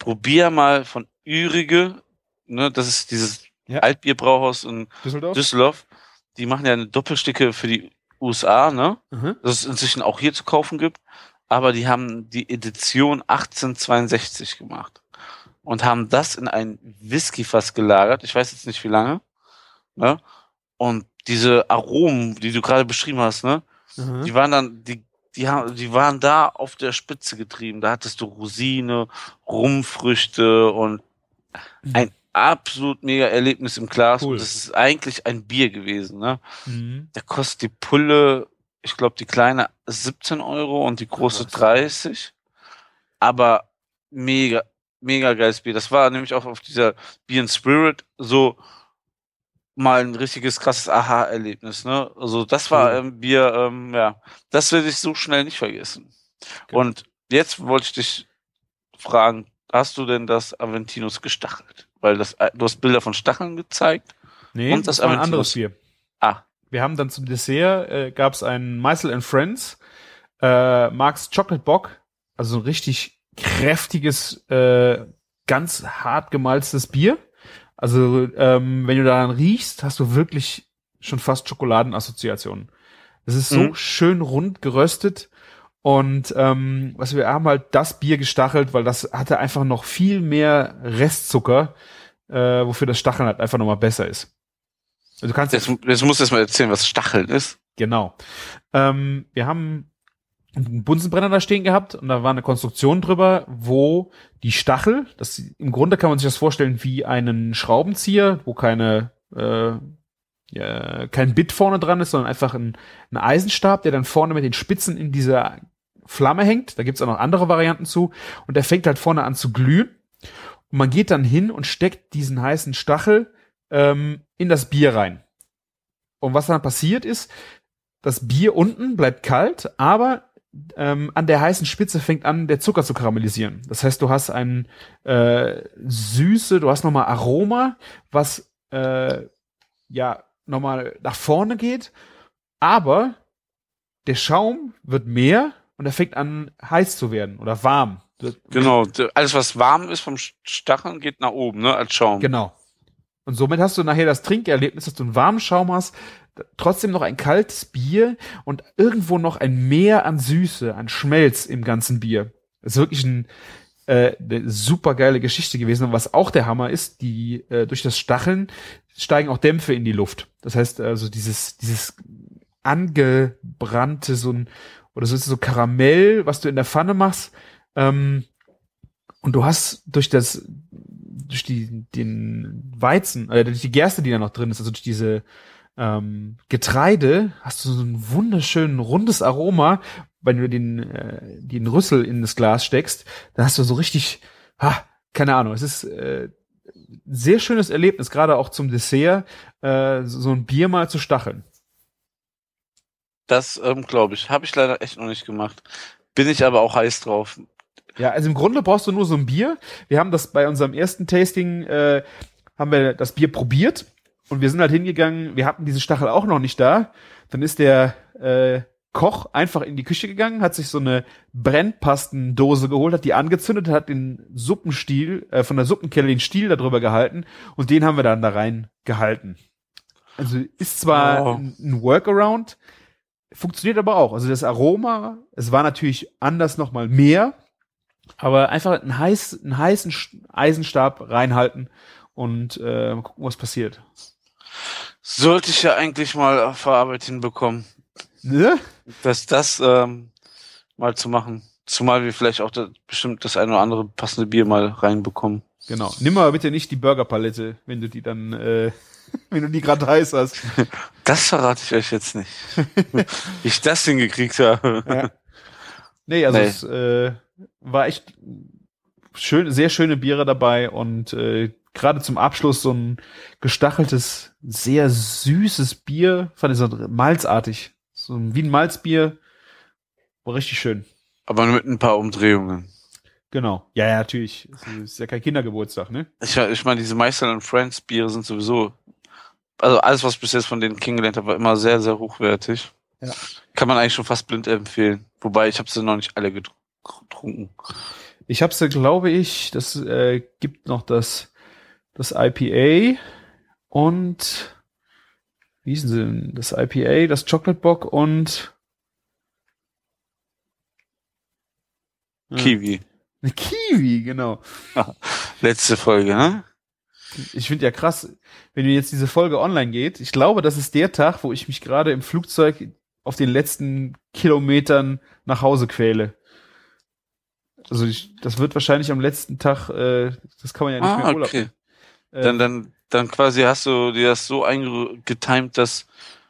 probier mal von Ürige, ne, das ist dieses ja. Altbierbrauhaus in Düsseldorf. Düsseldorf. Die machen ja eine Doppelsticke für die USA, ne? Mhm. Das es inzwischen auch hier zu kaufen gibt. Aber die haben die Edition 1862 gemacht und haben das in ein Whiskyfass gelagert. Ich weiß jetzt nicht wie lange. Ne? Und diese Aromen, die du gerade beschrieben hast, ne? Mhm. Die waren dann, die, die haben, die waren da auf der Spitze getrieben. Da hattest du Rosine, Rumfrüchte und ein absolut mega Erlebnis im Glas. Cool. Und das ist eigentlich ein Bier gewesen. Ne? Mhm. Da kostet die Pulle, ich glaube, die kleine 17 Euro und die große 30. Aber mega, mega geiles Bier. Das war nämlich auch auf dieser Beer and Spirit so mal ein richtiges krasses Aha-Erlebnis. Ne? Also das war ein ähm, Bier, ähm, ja, das werde ich so schnell nicht vergessen. Okay. Und jetzt wollte ich dich fragen, hast du denn das Aventinus gestachelt? Weil das, äh, du hast Bilder von Stacheln gezeigt. Nee, und das, das war ein anderes Bier. Ah. Wir haben dann zum Dessert, äh, gab es einen Meisel and Friends, äh, Marks Chocolate Bock, also ein richtig kräftiges, äh, ganz hart gemalztes Bier. Also, ähm, wenn du daran riechst, hast du wirklich schon fast Schokoladenassoziationen. Es ist so mhm. schön rund geröstet und ähm, was wir haben halt das Bier gestachelt, weil das hatte einfach noch viel mehr Restzucker, äh, wofür das Stacheln halt einfach nochmal besser ist. Also du kannst jetzt, jetzt musst du erst mal erzählen, was Stacheln ist. Genau. Ähm, wir haben einen Bunsenbrenner da stehen gehabt und da war eine Konstruktion drüber, wo die Stachel, das im Grunde kann man sich das vorstellen wie einen Schraubenzieher, wo keine äh, ja, kein Bit vorne dran ist, sondern einfach ein, ein Eisenstab, der dann vorne mit den Spitzen in dieser Flamme hängt. Da gibt's auch noch andere Varianten zu. Und der fängt halt vorne an zu glühen. Und man geht dann hin und steckt diesen heißen Stachel ähm, in das Bier rein. Und was dann passiert ist, das Bier unten bleibt kalt, aber ähm, an der heißen Spitze fängt an, der Zucker zu karamellisieren. Das heißt, du hast ein äh, Süße, du hast nochmal Aroma, was äh, ja nochmal nach vorne geht, aber der Schaum wird mehr und er fängt an heiß zu werden oder warm. Genau, alles was warm ist vom Stacheln geht nach oben, ne, als Schaum. Genau. Und somit hast du nachher das Trinkerlebnis, dass du einen warmen Schaum hast, trotzdem noch ein kaltes Bier und irgendwo noch ein Meer an Süße, an Schmelz im ganzen Bier. Das ist wirklich ein, äh, eine super geile Geschichte gewesen. Und was auch der Hammer ist, die äh, durch das Stacheln steigen auch Dämpfe in die Luft. Das heißt also dieses dieses angebrannte so ein oder so ist so Karamell, was du in der Pfanne machst. Ähm, und du hast durch das, durch die, den Weizen, äh, durch die Gerste, die da noch drin ist, also durch diese ähm, Getreide, hast du so ein wunderschön rundes Aroma, wenn du den, äh, den Rüssel in das Glas steckst, dann hast du so richtig, ha, keine Ahnung, es ist äh, sehr schönes Erlebnis, gerade auch zum Dessert, äh, so ein Bier mal zu stacheln. Das ähm, glaube ich. Habe ich leider echt noch nicht gemacht. Bin ich aber auch heiß drauf. Ja, also im Grunde brauchst du nur so ein Bier. Wir haben das bei unserem ersten Tasting, äh, haben wir das Bier probiert und wir sind halt hingegangen, wir hatten diese Stachel auch noch nicht da. Dann ist der äh, Koch einfach in die Küche gegangen, hat sich so eine Brennpastendose geholt, hat die angezündet, hat den Suppenstiel, äh, von der Suppenkelle den Stiel darüber gehalten und den haben wir dann da rein gehalten. Also ist zwar oh. ein, ein Workaround, Funktioniert aber auch. Also das Aroma, es war natürlich anders nochmal mehr, aber einfach einen, heiß, einen heißen Eisenstab reinhalten und äh, gucken, was passiert. Sollte ich ja eigentlich mal verarbeitet hinbekommen. Ne? Dass das ähm, mal zu machen. Zumal wir vielleicht auch das, bestimmt das eine oder andere passende Bier mal reinbekommen. Genau. Nimm mal bitte nicht die Burgerpalette, wenn du die dann äh, wenn du die gerade heiß hast. Das verrate ich euch jetzt nicht. Wie ich das hingekriegt habe. Ja. Nee, also nee. es äh, war echt schön, sehr schöne Biere dabei und äh, gerade zum Abschluss so ein gestacheltes, sehr süßes Bier, fand ich so malzartig. So wie ein Malzbier. War richtig schön. Aber mit ein paar Umdrehungen. Genau. Ja, ja, natürlich. Es ist ja kein Kindergeburtstag, ne? Ich, ich meine, diese Meister und Friends Biere sind sowieso, also alles, was bis jetzt von denen kennengelernt habe, war immer sehr, sehr hochwertig. Ja. Kann man eigentlich schon fast blind empfehlen. Wobei, ich habe sie noch nicht alle getrunken. Ich habe sie, glaube ich, das äh, gibt noch das, das IPA und wie hießen sie denn? Das IPA, das Chocolate Bock und Kiwi. Eine Kiwi, genau. Letzte Folge, ne? Ich finde ja krass, wenn jetzt diese Folge online geht, ich glaube, das ist der Tag, wo ich mich gerade im Flugzeug auf den letzten Kilometern nach Hause quäle. Also ich, das wird wahrscheinlich am letzten Tag, äh, das kann man ja nicht ah, mehr Urlaub. Okay. Äh, dann, dann, dann quasi hast du dir das so eingetimt, dass,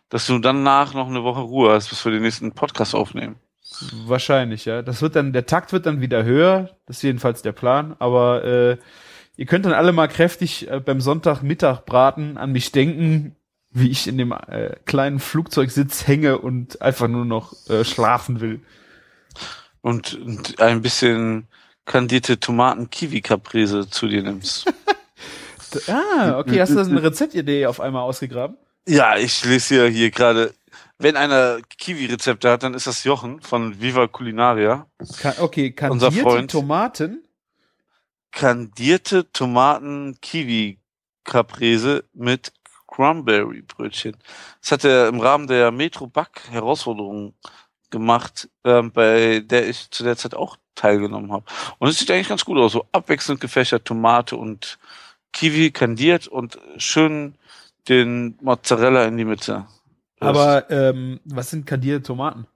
dass du danach noch eine Woche Ruhe hast, bis wir den nächsten Podcast aufnehmen. Wahrscheinlich, ja. Das wird dann, der Takt wird dann wieder höher. Das ist jedenfalls der Plan. Aber äh, ihr könnt dann alle mal kräftig äh, beim Sonntagmittag braten an mich denken, wie ich in dem äh, kleinen Flugzeugsitz hänge und einfach nur noch äh, schlafen will. Und, und ein bisschen kandierte Tomaten-Kiwi-Caprese zu dir nimmst. ah, okay. Hast du das eine Rezeptidee auf einmal ausgegraben? Ja, ich lese ja hier gerade wenn einer Kiwi-Rezepte hat, dann ist das Jochen von Viva Culinaria. Ka okay, kandierte unser Freund. Tomaten? Kandierte Tomaten Kiwi Caprese mit Cranberry Brötchen. Das hat er im Rahmen der Metro Back Herausforderung gemacht, ähm, bei der ich zu der Zeit auch teilgenommen habe. Und es sieht eigentlich ganz gut aus, so abwechselnd gefächert Tomate und Kiwi kandiert und schön den Mozzarella in die Mitte. Aber ähm, was sind kandierte Tomaten?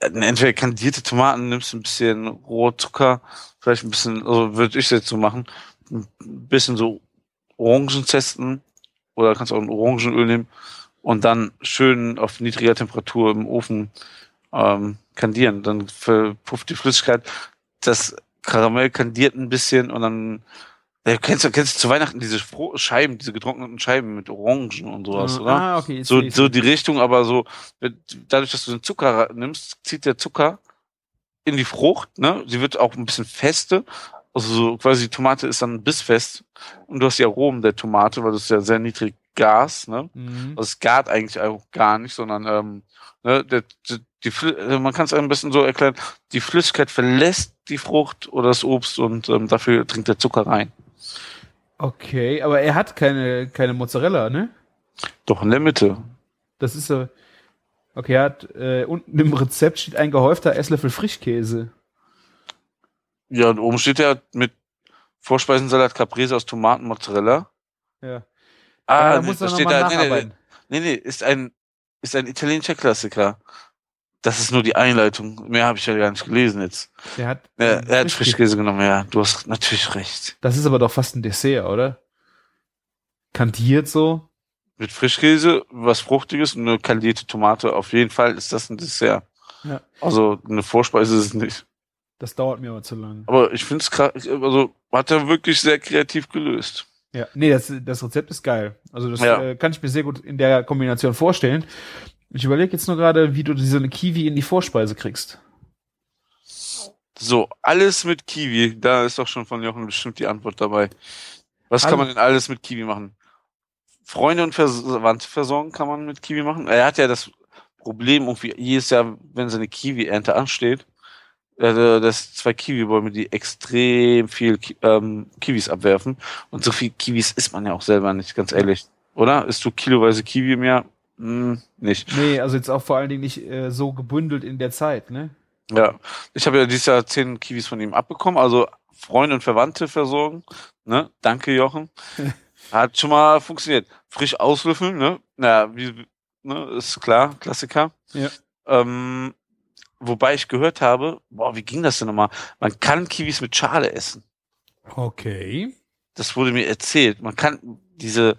Äh, entweder kandierte Tomaten, nimmst ein bisschen Rohzucker, vielleicht ein bisschen, also würde ich jetzt so machen, ein bisschen so Orangen testen oder kannst auch ein Orangenöl nehmen und dann schön auf niedriger Temperatur im Ofen ähm, kandieren. Dann verpufft die Flüssigkeit, das Karamell kandiert ein bisschen und dann ja, kennst du, kennst du zu Weihnachten diese Scheiben, diese getrockneten Scheiben mit Orangen und sowas, ah, oder? Ah, okay. So, so die Richtung, aber so, dadurch, dass du den Zucker nimmst, zieht der Zucker in die Frucht, ne? Sie wird auch ein bisschen feste. Also so quasi die Tomate ist dann bissfest und du hast die Aromen der Tomate, weil das ist ja sehr niedrig Gas, ne? Mhm. Also es gart eigentlich auch gar nicht, sondern ähm, ne, der, die, die, man kann es ein bisschen so erklären, die Flüssigkeit verlässt die Frucht oder das Obst und ähm, dafür trinkt der Zucker rein. Okay, aber er hat keine, keine Mozzarella, ne? Doch, in der Mitte. Das ist so. Okay, er hat, äh, unten im Rezept steht ein gehäufter Esslöffel Frischkäse. Ja, und oben steht er mit Vorspeisensalat Caprese aus Tomaten Mozzarella. Ja. Ah, da muss da steht da, nee, nee, nee, nee, ist ein, ist ein italienischer Klassiker. Das ist nur die Einleitung. Mehr habe ich ja gar nicht gelesen jetzt. Er hat, er, er hat Frischkäse genommen, ja. Du hast natürlich recht. Das ist aber doch fast ein Dessert, oder? Kandiert so? Mit Frischkäse, was Fruchtiges und eine kandierte Tomate. Auf jeden Fall ist das ein Dessert. Ja. Also eine Vorspeise ist es nicht. Das dauert mir aber zu lange. Aber ich finde es also hat er wirklich sehr kreativ gelöst. Ja, nee, das, das Rezept ist geil. Also das ja. äh, kann ich mir sehr gut in der Kombination vorstellen. Ich überlege jetzt nur gerade, wie du diese Kiwi in die Vorspeise kriegst. So, alles mit Kiwi. Da ist doch schon von Jochen bestimmt die Antwort dabei. Was kann man denn alles mit Kiwi machen? Freunde und Verwandte versorgen kann man mit Kiwi machen. Er hat ja das Problem, irgendwie jedes Jahr, wenn seine Kiwi-Ernte ansteht, äh, dass zwei Kiwi-Bäume, die extrem viel ähm, Kiwis abwerfen. Und so viel Kiwis isst man ja auch selber nicht, ganz ehrlich. Oder? Isst du kiloweise Kiwi im Jahr? Hm, nicht. Nee, also jetzt auch vor allen Dingen nicht äh, so gebündelt in der Zeit, ne? Ja, ich habe ja dieses Jahr zehn Kiwis von ihm abbekommen, also Freunde und Verwandte versorgen. Ne? Danke, Jochen. Hat schon mal funktioniert. Frisch auslöffeln, ne? Naja, wie, ne, ist klar, Klassiker. Ja. Ähm, wobei ich gehört habe, boah, wie ging das denn nochmal? Man kann Kiwis mit Schale essen. Okay. Das wurde mir erzählt. Man kann diese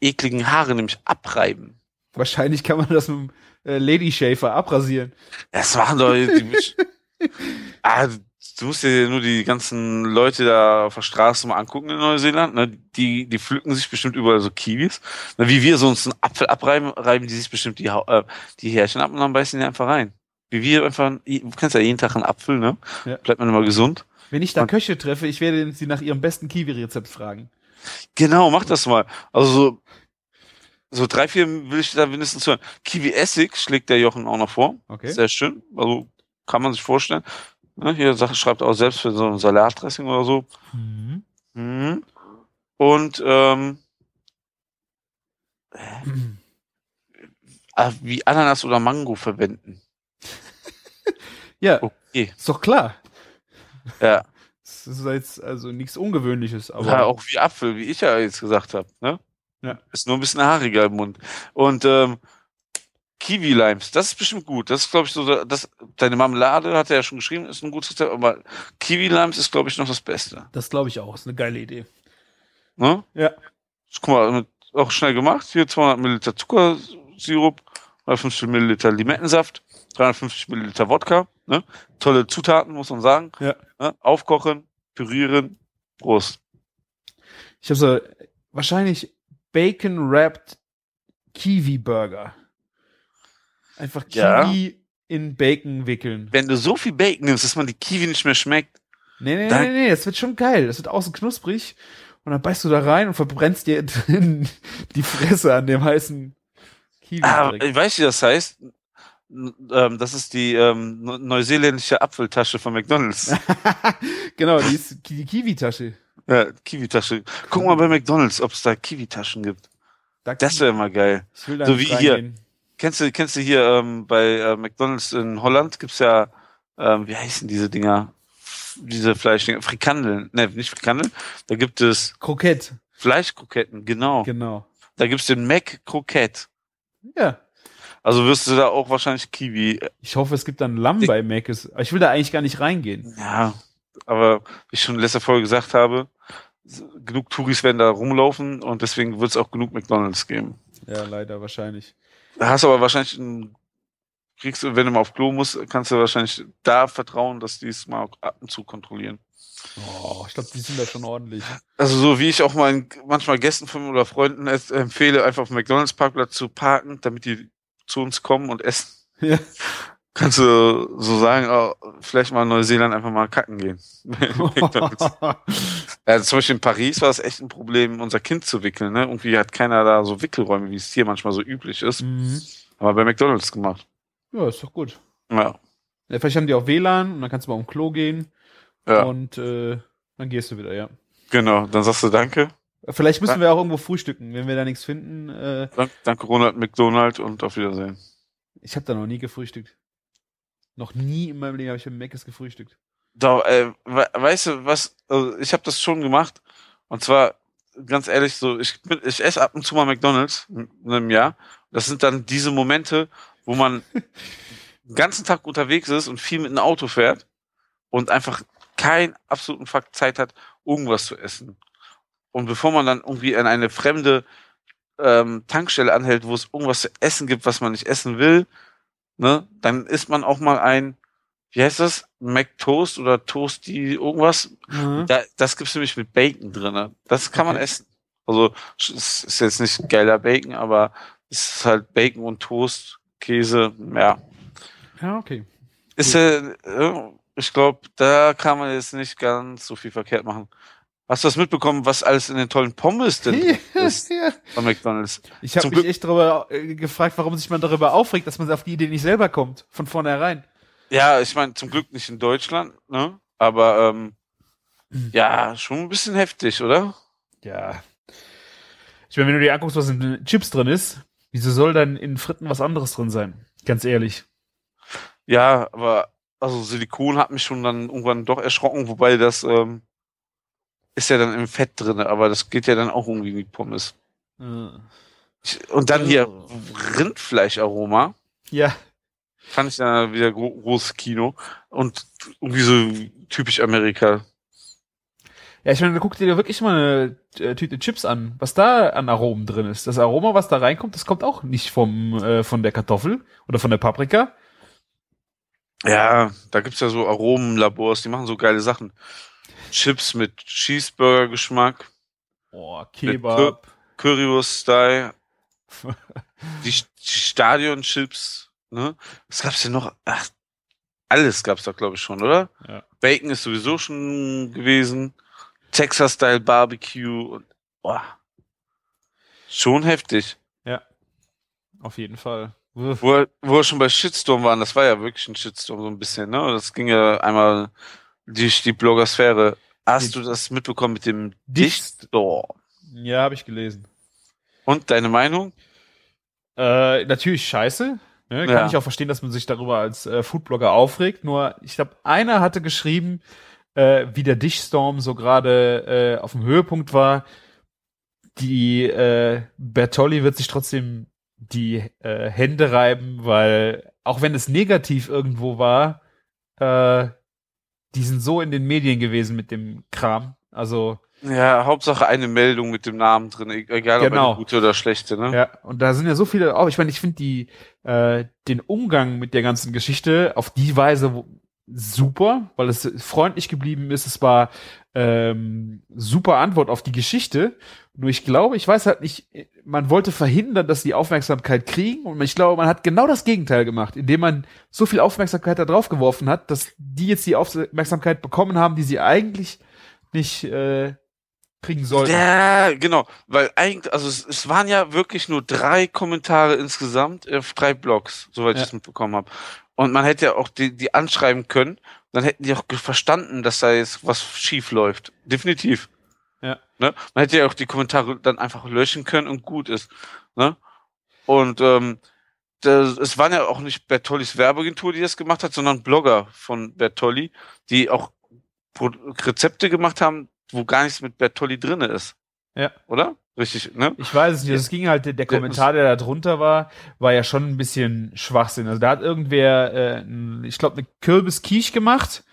ekligen Haare nämlich abreiben. Wahrscheinlich kann man das mit dem äh, Lady Shaver abrasieren. Das machen doch die ah, du musst dir nur die ganzen Leute da auf der Straße mal angucken in Neuseeland. Ne? Die, die pflücken sich bestimmt überall so Kiwis. Ne? Wie wir so uns einen Apfel abreiben, reiben die sich bestimmt die, äh, die Härchen ab und dann beißen die einfach rein. Wie wir einfach, du kennst ja jeden Tag einen Apfel, ne? Ja. Bleibt man immer gesund. Wenn ich da Köche treffe, ich werde sie nach ihrem besten Kiwi-Rezept fragen. Genau, mach das mal. Also so, drei, vier will ich da mindestens hören. Kiwi-Essig schlägt der Jochen auch noch vor. Okay. Sehr schön. Also kann man sich vorstellen. Ne, hier schreibt auch selbst für so ein Salatdressing oder so. Mhm. Mhm. Und ähm, mhm. wie Ananas oder Mango verwenden. ja, okay. ist doch klar. Ja. Das ist jetzt also nichts Ungewöhnliches. Aber ja, auch wie Apfel, wie ich ja jetzt gesagt habe. Ne? Ja. Ist nur ein bisschen haariger im Mund. Und ähm, Kiwi Limes, das ist bestimmt gut. Das ist, glaube ich, so, das, deine Marmelade hat er ja schon geschrieben, ist ein gutes Rezept, aber Kiwi Limes ist, glaube ich, noch das Beste. Das glaube ich auch, ist eine geile Idee. Ne? Ja. Guck mal, auch schnell gemacht. Hier 200 Milliliter Zuckersirup, 150 Milliliter Limettensaft, 350 Milliliter Wodka. Ne? Tolle Zutaten, muss man sagen. Ja. Ne? Aufkochen, pürieren, Prost. Ich habe so wahrscheinlich Bacon-Wrapped Kiwi-Burger. Einfach Kiwi ja. in Bacon wickeln. Wenn du so viel Bacon nimmst, dass man die Kiwi nicht mehr schmeckt. Nee, nee, nee, nee, das wird schon geil. Das wird außen knusprig. Und dann beißt du da rein und verbrennst dir die Fresse an dem heißen Kiwi. Ah, ich weiß, wie das heißt. Ähm, das ist die ähm, neuseeländische Apfeltasche von McDonalds. genau, die ist die Kiwi-Tasche. Ja, Kiwi-Tasche. Guck mal bei McDonalds, ob es da Kiwi-Taschen gibt. Da das wäre immer geil. so wie hier. Kennst du, kennst du hier ähm, bei äh, McDonalds in Holland gibt's ja, ähm, wie heißen diese Dinger? Diese Fleischdinger, Frikandeln, ne, nicht Frikandeln, da gibt es Krokett. Fleischkroketten, genau. Genau. Da gibt's den Mac Krokett. Ja. Also wirst du da auch wahrscheinlich Kiwi. Ich hoffe, es gibt dann Lamm bei Mac. Ich will da eigentlich gar nicht reingehen. Ja, aber wie ich schon in letzter Folge gesagt habe, genug Touris werden da rumlaufen und deswegen wird es auch genug McDonalds geben. Ja, leider wahrscheinlich. Da hast du aber wahrscheinlich ein, kriegst du, wenn du mal auf Klo musst, kannst du wahrscheinlich da vertrauen, dass die es mal ab und zu kontrollieren. Oh, ich glaube, die sind da schon ordentlich. Also so wie ich auch mal manchmal Gästen von oder Freunden empfehle, einfach auf dem McDonalds Parkplatz zu parken, damit die zu uns kommen und essen. Ja. Kannst du so sagen, oh, vielleicht mal in Neuseeland einfach mal kacken gehen. ja, zum Beispiel in Paris war es echt ein Problem, unser Kind zu wickeln. Ne? Irgendwie hat keiner da so Wickelräume, wie es hier manchmal so üblich ist. Mhm. Aber bei McDonalds gemacht. Ja, ist doch gut. Ja. ja. Vielleicht haben die auch WLAN und dann kannst du mal um Klo gehen. Ja. Und äh, dann gehst du wieder, ja. Genau, dann sagst du Danke. Vielleicht müssen wir auch irgendwo frühstücken, wenn wir da nichts finden. Äh, Dank, danke Ronald McDonald und auf Wiedersehen. Ich habe da noch nie gefrühstückt. Noch nie in meinem Leben habe ich im Meckes gefrühstückt. Da, äh, weißt du was? Also ich habe das schon gemacht. Und zwar ganz ehrlich, so ich ich esse ab und zu mal McDonald's in einem Jahr. Das sind dann diese Momente, wo man den ganzen Tag unterwegs ist und viel mit einem Auto fährt und einfach keinen absoluten Fakt Zeit hat, irgendwas zu essen. Und bevor man dann irgendwie an eine fremde ähm, Tankstelle anhält, wo es irgendwas zu essen gibt, was man nicht essen will, ne, dann isst man auch mal ein, wie heißt das? McToast oder Toasty irgendwas. Mhm. Da, das gibt's nämlich mit Bacon drinne. Das kann okay. man essen. Also es ist jetzt nicht geiler Bacon, aber es ist halt Bacon und Toast, Käse, ja. Ja, okay. Ist äh, ich glaube, da kann man jetzt nicht ganz so viel verkehrt machen. Hast du das mitbekommen, was alles in den tollen Pommes denn ist ja. von McDonalds? Ich habe mich Glück echt darüber äh, gefragt, warum sich man darüber aufregt, dass man auf die Idee nicht selber kommt, von vornherein. Ja, ich meine, zum Glück nicht in Deutschland, ne? Aber ähm, hm. ja, schon ein bisschen heftig, oder? Ja. Ich meine, wenn du dir anguckst, was in den Chips drin ist, wieso soll dann in Fritten was anderes drin sein? Ganz ehrlich. Ja, aber also Silikon hat mich schon dann irgendwann doch erschrocken, wobei das ähm, ist ja dann im Fett drin, aber das geht ja dann auch irgendwie wie Pommes. Mhm. Und dann hier Rindfleischaroma. Ja. Fand ich dann wieder großes Kino. Und irgendwie so typisch Amerika. Ja, ich meine, guck dir wirklich mal eine äh, Tüte Chips an, was da an Aromen drin ist. Das Aroma, was da reinkommt, das kommt auch nicht vom äh, von der Kartoffel oder von der Paprika. Ja, da gibt's ja so Aromenlabors, die machen so geile Sachen. Chips mit Cheeseburger-Geschmack. Oh, Kebab. Currywurst-Style. die, die Stadion-Chips. Ne? Was gab's denn noch? Ach, alles gab's da, glaube ich, schon, oder? Ja. Bacon ist sowieso schon gewesen. Texas-Style Barbecue. Und, boah. Schon heftig. Ja. Auf jeden Fall. Wo, wir- wo wir schon bei Shitstorm waren, das war ja wirklich ein Shitstorm so ein bisschen, ne? Das ging ja einmal durch die Blogosphäre. Hast du das mitbekommen mit dem Dicht- Dichtstorm? Ja, habe ich gelesen. Und deine Meinung? Äh, natürlich scheiße. Ne? Kann Ja. ich auch verstehen, dass man sich darüber als äh, Foodblogger aufregt. Nur, ich glaube, einer hatte geschrieben, äh, wie der Dichstorm so gerade äh, auf dem Höhepunkt war. Die äh, Bertolli wird sich trotzdem die äh, Hände reiben, weil auch wenn es negativ irgendwo war, äh, die sind so in den Medien gewesen mit dem Kram. Also Ja, Hauptsache eine Meldung mit dem Namen drin, e- egal ob Genau. eine gute oder schlechte, ne? Ja, und da sind ja so viele auch. Ich meine, ich finde die äh, den Umgang mit der ganzen Geschichte auf die Weise wo, super, weil es freundlich geblieben ist. Es war ähm, super Antwort auf die Geschichte. Nur ich glaube, ich weiß halt nicht, man wollte verhindern, dass die Aufmerksamkeit kriegen und ich glaube, man hat genau das Gegenteil gemacht, indem man so viel Aufmerksamkeit da drauf geworfen hat, dass die jetzt die Aufmerksamkeit bekommen haben, die sie eigentlich nicht äh, kriegen sollten. Ja, genau, weil eigentlich, also es, es waren ja wirklich nur drei Kommentare insgesamt auf drei Blogs, soweit Ja. ich es mitbekommen habe. Und man hätte ja auch die, die anschreiben können, dann hätten die auch verstanden, dass da jetzt was schief läuft. Definitiv. Ja. Ne? Man hätte ja auch die Kommentare dann einfach löschen können und gut ist. Ne? Und ähm, das, es waren ja auch nicht Bertollis Werbeagentur, die das gemacht hat, sondern Blogger von Bertolli, die auch Rezepte gemacht haben, wo gar nichts mit Bertolli drinne ist. Ja. Oder? Richtig, ne? Ich weiß es nicht. Es ging halt, der, Kommentar, der da drunter war, war ja schon ein bisschen Schwachsinn. Also da hat irgendwer, äh, ich glaube, eine Kürbis-Quiche gemacht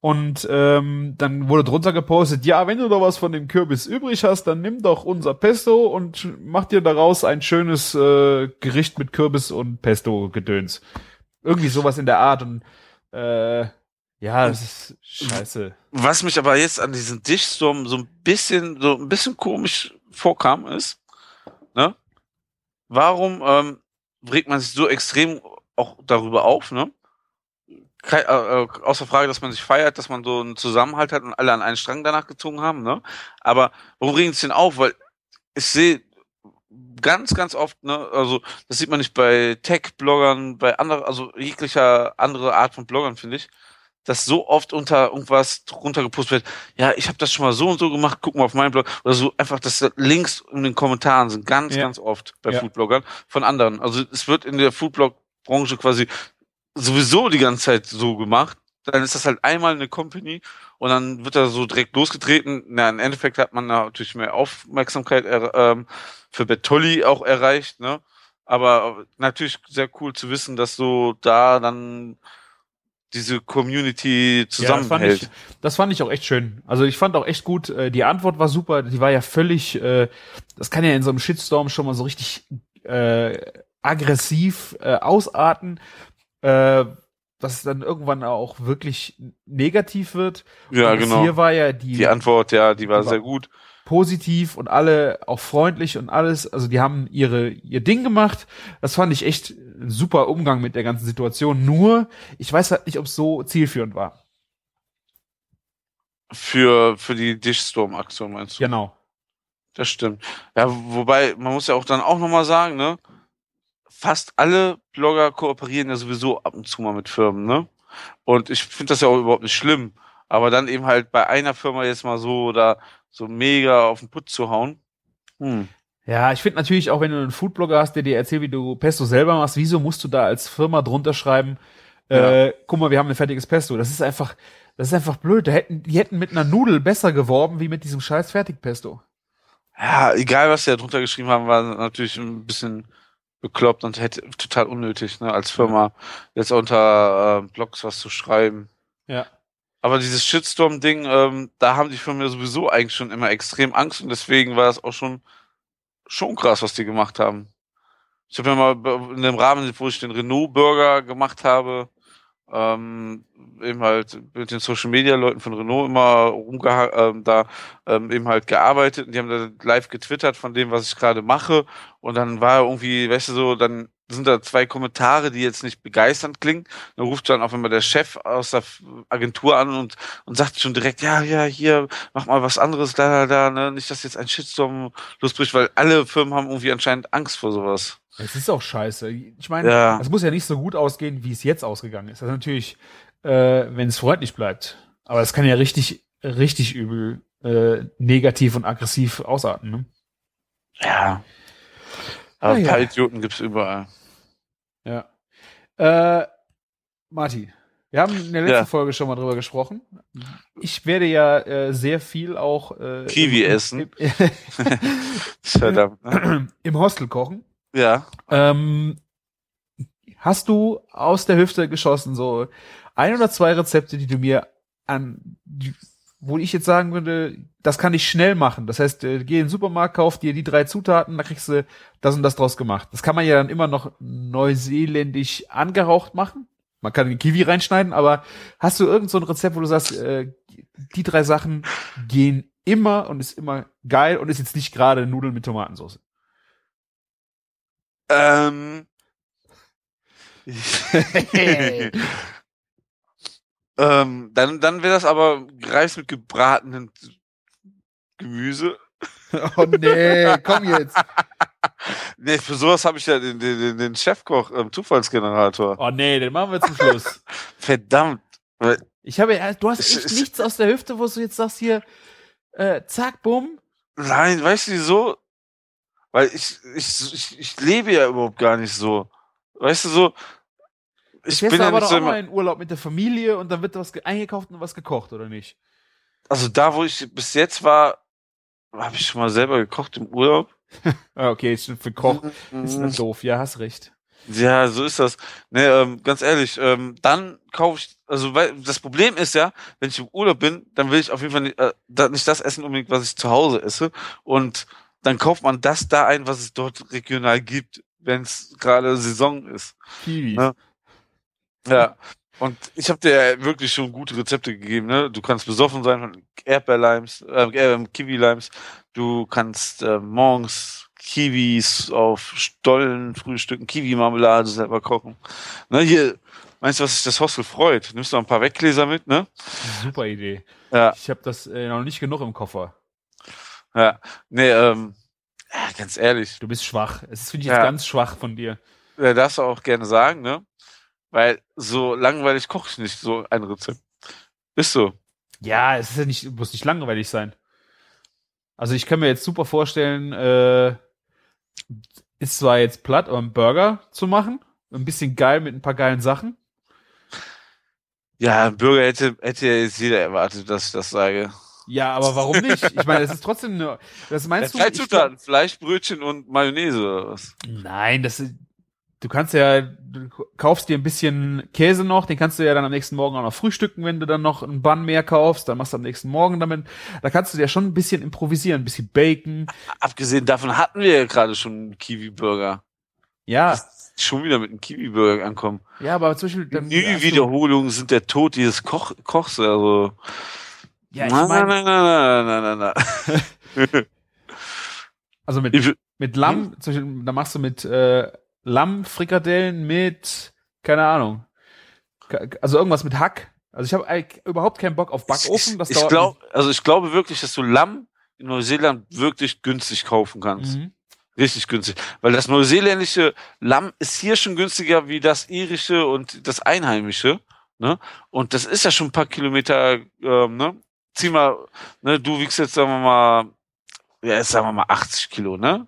und ähm, dann wurde drunter gepostet, ja, wenn du da was von dem Kürbis übrig hast, dann nimm doch unser Pesto und mach dir daraus ein schönes äh, Gericht mit Kürbis und Pesto-Gedöns. Irgendwie sowas in der Art und äh, ja, das ist scheiße. Was mich aber jetzt an diesen Dichtsturm so ein bisschen, so ein bisschen komisch vorkam, ist, ne? Warum ähm, regt man sich so extrem auch darüber auf, ne? Kei- äh, äh, außer Frage, dass man sich feiert, dass man so einen Zusammenhalt hat und alle an einen Strang danach gezogen haben, ne? Aber warum regen sie denn auf? Weil ich sehe ganz, ganz oft, ne, also das sieht man nicht bei Tech-Bloggern, bei anderen, also jeglicher andere Art von Bloggern, finde ich, dass so oft unter irgendwas drunter gepostet wird, ja, ich habe das schon mal so und so gemacht, guck mal auf meinen Blog oder so einfach, dass da Links in den Kommentaren sind, ganz, Ja. ganz oft bei Ja. Foodbloggern von anderen. Also es wird in der Foodblog-Branche quasi sowieso die ganze Zeit so gemacht. Dann ist das halt einmal eine Company und dann wird da so direkt losgetreten. Na, im Endeffekt hat man natürlich mehr Aufmerksamkeit er, ähm, für Bertolli auch erreicht, ne? Aber natürlich sehr cool zu wissen, dass so da dann diese Community Ja, das, fand zusammenhält. ich, das fand ich auch echt schön. Also ich fand auch echt gut, äh, die Antwort war super, die war ja völlig, äh, das kann ja in so einem Shitstorm schon mal so richtig äh, aggressiv äh, ausarten, äh, dass dann irgendwann auch wirklich negativ wird. ja, Und genau. Hier war ja die, Die Antwort, ja, die war Die war- sehr gut. Positiv und alle auch freundlich und alles. Also die haben ihre ihr Ding gemacht. Das fand ich echt ein super Umgang mit der ganzen Situation. Nur, ich weiß halt nicht, ob es so zielführend war. Für, für die Dishstorm-Aktion meinst du? Genau. Das stimmt. Ja, wobei, man muss ja auch dann auch nochmal sagen, ne? Fast alle Blogger kooperieren ja sowieso ab und zu mal mit Firmen, ne? Und ich finde das ja auch überhaupt nicht schlimm. Aber dann eben halt bei einer Firma jetzt mal so da so mega auf den Putz zu hauen. Hm. Ja, ich finde natürlich auch, wenn du einen Foodblogger hast, der dir erzählt, wie du Pesto selber machst, wieso musst du da als Firma drunter schreiben, äh, guck mal, wir haben ein fertiges Pesto. Das ist einfach, das ist einfach blöd. Da hätten, die hätten mit einer Nudel besser geworben, wie mit diesem scheiß Fertigpesto. Ja, egal was sie da drunter geschrieben haben, war natürlich ein bisschen bekloppt und hätte total unnötig, ne, als Firma jetzt unter äh, Blogs was zu schreiben. Ja. Aber dieses Shitstorm-Ding, ähm, da haben die Firmen ja sowieso eigentlich schon immer extrem Angst und deswegen war es auch schon schon krass, was die gemacht haben. Ich habe ja mal in dem Rahmen, wo ich den Renault-Burger gemacht habe, ähm, eben halt mit den Social Media Leuten von Renault immer rumgeha ähm, da ähm, eben halt gearbeitet und die haben da live getwittert von dem, was ich gerade mache und dann war irgendwie, weißt du so, dann sind da zwei Kommentare, die jetzt nicht begeisternd klingen. Dann ruft dann auch immer der Chef aus der Agentur an und, und sagt schon direkt, ja, ja, hier, mach mal was anderes, da, da, da, ne? Nicht, dass jetzt ein Shitstorm losbricht, weil alle Firmen haben irgendwie anscheinend Angst vor sowas. Es ist auch scheiße. Ich meine, ja. es muss ja nicht so gut ausgehen, wie es jetzt ausgegangen ist. Also natürlich, äh, wenn es freundlich bleibt. Aber es kann ja richtig, richtig übel äh, negativ und aggressiv ausarten. Ne? Ja. Aber ein paar ja. Idioten gibt's überall. Ja. Äh, Marti, wir haben in der letzten ja. Folge schon mal drüber gesprochen. Ich werde ja äh, sehr viel auch äh, Kiwi im, essen. Im, Verdammt. Ne? Im Hostel kochen. Ja. Ähm, hast du aus der Hüfte geschossen so ein oder zwei Rezepte, die du mir an, die, wo ich jetzt sagen würde, das kann ich schnell machen. Das heißt, äh, geh in den Supermarkt, kauf dir die drei Zutaten, da kriegst du das und das draus gemacht. Das kann man ja dann immer noch neuseeländisch angehaucht machen. Man kann den Kiwi reinschneiden, aber hast du irgend so ein Rezept, wo du sagst, äh, die drei Sachen gehen immer und ist immer geil und ist jetzt nicht gerade Nudeln mit Tomatensauce? Ähm. ähm, dann dann wäre das aber Reis mit gebratenen Gemüse. Oh nee, komm jetzt. nee, für sowas habe ich ja den, den, den Chefkoch ähm, Zufallsgenerator. Oh nee, den machen wir zum Schluss. Verdammt. Ich habe ja, du hast echt ich, nichts aus der Hüfte, wo du jetzt sagst hier, äh, zack, bumm. Nein, weißt du wieso? Weil ich, ich, ich, ich lebe ja überhaupt gar nicht so. Weißt du so, ich bin ja aber nicht so auch mal in Urlaub mit der Familie und dann wird was eingekauft und was gekocht, oder nicht? Also da, wo ich bis jetzt war, habe ich schon mal selber gekocht im Urlaub. Ah, okay, ist für Koch ist das doof. Ja, hast recht. Ja, so ist das. Ne, ähm, ganz ehrlich, ähm, dann kaufe ich, also weil das Problem ist ja, wenn ich im Urlaub bin, dann will ich auf jeden Fall nicht, äh, nicht das essen unbedingt, was ich zu Hause esse. Und dann kauft man das da ein, was es dort regional gibt, wenn es gerade Saison ist. Kiwi. Ne? Ja. Und ich habe dir wirklich schon gute Rezepte gegeben. Ne? Du kannst besoffen sein von Erdbeerlimes, äh, äh, Kiwi-Limes. Du kannst äh, morgens Kiwis auf Stollen frühstücken, Kiwi-Marmelade selber kochen. Ne, hier, meinst du, was sich das Hostel freut? Nimmst du noch ein paar Weggläser mit, ne? Super Idee. Ja. Ich habe das äh, noch nicht genug im Koffer. Ja, nee, ähm, ja, ganz ehrlich. Du bist schwach. Es ist, finde ich, ja. ganz schwach von dir. Ja, darfst du auch gerne sagen, ne? Weil so langweilig koche ich nicht so ein Rezept. Bist du? Ja, es ist ja nicht, muss nicht langweilig sein. Also ich kann mir jetzt super vorstellen, äh, ist zwar jetzt platt, aber einen Burger zu machen. Ein bisschen geil mit ein paar geilen Sachen. Ja, ein Burger hätte, hätte jetzt jeder erwartet, dass ich das sage. Ja, aber warum nicht? Ich meine, das ist trotzdem nur. Das meinst ja, du? Drei Zutaten, Fleisch, Brötchen und Mayonnaise oder was? Nein, das ist, du kannst ja, du kaufst dir ein bisschen Käse noch, den kannst du ja dann am nächsten Morgen auch noch frühstücken, wenn du dann noch ein Bann mehr kaufst, dann machst du am nächsten Morgen damit. Da kannst du ja schon ein bisschen improvisieren, ein bisschen Bacon. Abgesehen davon hatten wir ja gerade schon einen Kiwi-Burger. Ja. Schon wieder mit einem Kiwi-Burger ankommen. Ja, aber zum Beispiel. Dann, Nie Wiederholungen sind der Tod dieses Koch Kochs, also. Ja, ich meine. Nein, nein, nein, nein, nein, nein. also mit, mit Lamm, hm? zum Beispiel, da machst du mit äh, Lammfrikadellen mit, keine Ahnung. Also irgendwas mit Hack. Also ich habe überhaupt keinen Bock auf Backofen. Das ich, glaube, also ich glaube wirklich, dass du Lamm in Neuseeland wirklich günstig kaufen kannst. Mhm. Richtig günstig. Weil das neuseeländische Lamm ist hier schon günstiger wie das irische und das einheimische. Ne? Und das ist ja schon ein paar Kilometer, ähm, ne? Zieh mal, ne, du wiegst jetzt, sagen wir mal, ja, jetzt sagen wir mal 80 Kilo, ne?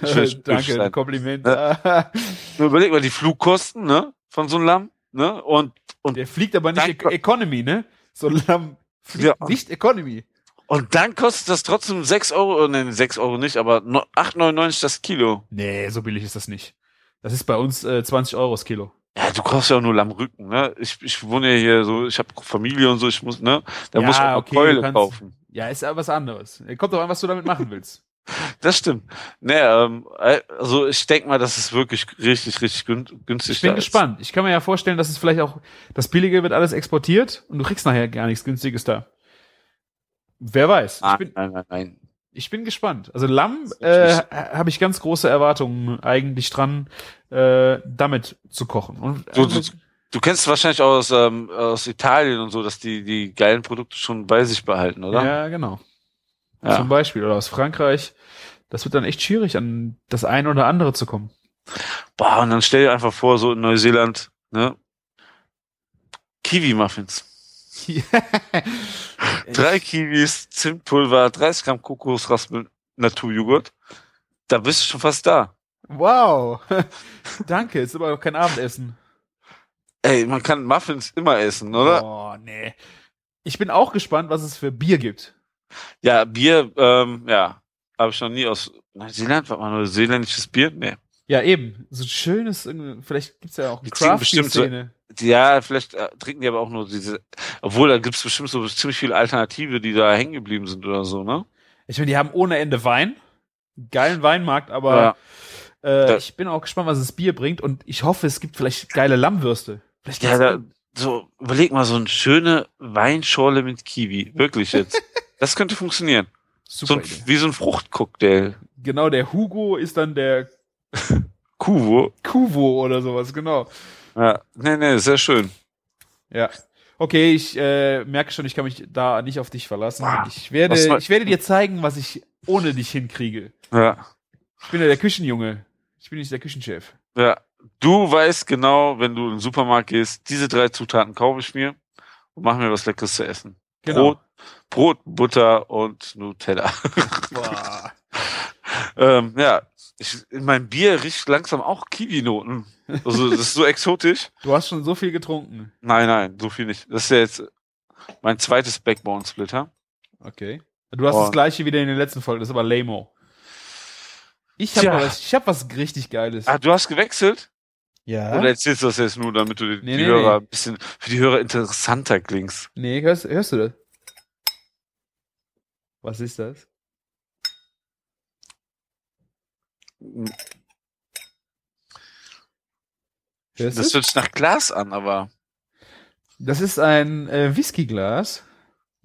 Danke, Kompliment. Ne? Nur überleg mal die Flugkosten, ne? Von so einem Lamm, ne? Und, und. Der fliegt aber nicht e Economy, ne? So ein Lamm fliegt ja. nicht Economy. Und dann kostet das trotzdem 6 Euro, ne, 6 Euro nicht, aber 8,99 das Kilo. Nee, so billig ist das nicht. Das ist bei uns äh, 20 Euro das Kilo. Ja, du kaufst ja auch nur Lammrücken, ne? Ich, ich wohne ja hier so, ich habe Familie und so, ich muss, ne? Da ja, muss ich auch okay, Keule kannst, kaufen. Ja, ist aber was anderes. Kommt doch an, was du damit machen willst. Das stimmt. Nee, ähm, also ich denke mal, dass es wirklich richtig, richtig günstig Ich bin gespannt. Ich kann mir ja vorstellen, dass es vielleicht auch, das Billige wird alles exportiert und du kriegst nachher gar nichts Günstiges da. Wer weiß. Nein, ich bin, nein, nein, nein. Ich bin gespannt. Also Lamm äh, habe ich ganz große Erwartungen eigentlich dran, äh, damit zu kochen. Und, äh, du, du, du kennst wahrscheinlich aus, ähm, aus Italien und so, dass die die geilen Produkte schon bei sich behalten, oder? Ja, genau. Ja. Zum Beispiel. Oder aus Frankreich. Das wird dann echt schwierig, an das eine oder andere zu kommen. Boah, und dann stell dir einfach vor, so in Neuseeland, ne? Kiwi-Muffins. Drei Kiwis, Zimtpulver, 30 Gramm Kokosraspeln, Naturjoghurt. Da bist du schon fast da. Wow. Danke, ist aber noch kein Abendessen. Ey, man kann Muffins immer essen, oder? Oh, nee. Ich bin auch gespannt, was es für Bier gibt. Ja, Bier, ähm, ja, habe ich noch nie aus Neuseeland, war mal neuseeländisches Bier? Nee. Ja, eben. So ein schönes, vielleicht gibt's ja auch eine Craft-Szene. So, ja, vielleicht äh, trinken die aber auch nur diese, obwohl da gibt's bestimmt so ziemlich viele Alternative, die da hängen geblieben sind oder so, ne? Ich meine, die haben ohne Ende Wein, geilen Weinmarkt, aber ja. äh, ich bin auch gespannt, was das Bier bringt und ich hoffe, es gibt vielleicht geile Lammwürste. Vielleicht ja, da, so, überleg mal, so eine schöne Weinschorle mit Kiwi. Wirklich jetzt. das könnte funktionieren. Super so ein, wie so ein Fruchtcocktail. Genau, der Hugo ist dann der Kuvo. Kuvo oder sowas, genau. Ja, nee, nee, sehr schön. Ja. Okay, ich äh, merke schon, ich kann mich da nicht auf dich verlassen. Ich werde, ich werde dir zeigen, was ich ohne dich hinkriege. Ja. Ich bin ja der Küchenjunge. Ich bin nicht der Küchenchef. Ja. Du weißt genau, wenn du in den Supermarkt gehst, diese drei Zutaten kaufe ich mir und mache mir was Leckeres zu essen. Genau. Brot, Brot, Butter und Nutella. Ähm, ja, ich, in meinem Bier riecht langsam auch Kiwi-Noten. Also, das ist so exotisch. Du hast schon so viel getrunken. Nein, nein, so viel nicht. Das ist ja jetzt mein zweites Backbone-Splitter. Okay. Du hast oh. das gleiche wieder in den letzten Folgen, das ist aber Lamo. Ich habe was, ich hab was richtig Geiles. Ah, du hast gewechselt? Ja. Oder erzählst du das jetzt nur, damit du die, nee, die nee, Hörer nee. ein bisschen, für die Hörer interessanter klingst? Nee, hörst, hörst du das? Was ist das? Hörst das hört sich nach Glas an, aber. Das ist ein äh, Whiskyglas.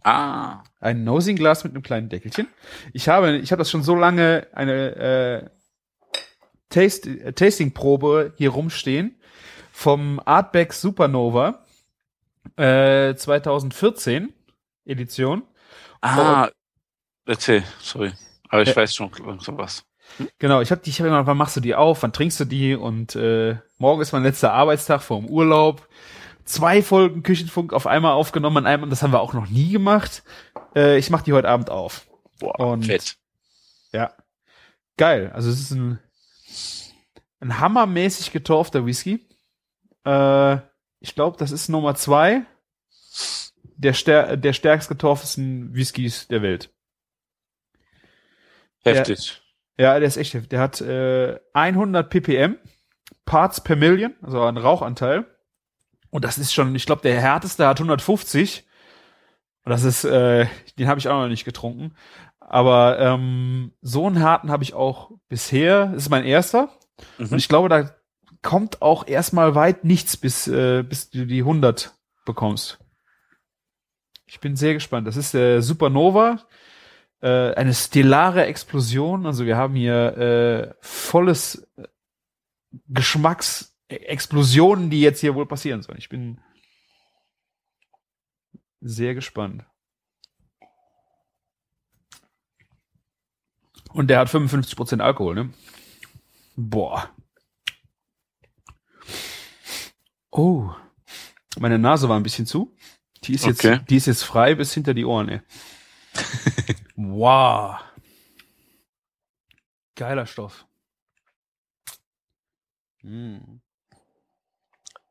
Ah. Ein Nosing-Glas mit einem kleinen Deckelchen. Ich habe, ich habe das schon so lange eine äh, Taste, äh, Tasting-Probe hier rumstehen vom Artback Supernova äh, 2014 Edition. Ah, Und, erzähl, sorry. Aber ich äh, weiß schon sowas. Genau, ich habe die, ich habe immer, wann machst du die auf, wann trinkst du die und äh, morgen ist mein letzter Arbeitstag vor dem Urlaub. Zwei Folgen Küchenfunk auf einmal aufgenommen an einem, und das haben wir auch noch nie gemacht. Äh, ich mache die heute Abend auf. Boah, und, fett. Ja. Geil. Also es ist ein, ein hammermäßig getorfter Whisky. Äh, ich glaube, das ist Nummer zwei der, stär der stärkst getorfesten Whiskys der Welt. Heftig. Der, ja, der ist echt heftig. Der hat äh, 100 ppm, Parts per Million, also ein Rauchanteil. Und das ist schon, ich glaube, der härteste hat 150. Und das ist, äh, den habe ich auch noch nicht getrunken. Aber ähm, so einen harten habe ich auch bisher. Das ist mein erster. Mhm. Und ich glaube, da kommt auch erstmal weit nichts, bis, äh, bis du die 100 bekommst. Ich bin sehr gespannt. Das ist der Supernova, äh, eine stellare Explosion. Also wir haben hier äh, volles äh, Geschmacksexplosionen, die jetzt hier wohl passieren sollen. Ich bin sehr gespannt. Und der hat 55% Alkohol, ne? Boah. Oh. Meine Nase war ein bisschen zu. Die ist okay. jetzt, die ist jetzt frei bis hinter die Ohren, ey. wow. Geiler Stoff. Hm.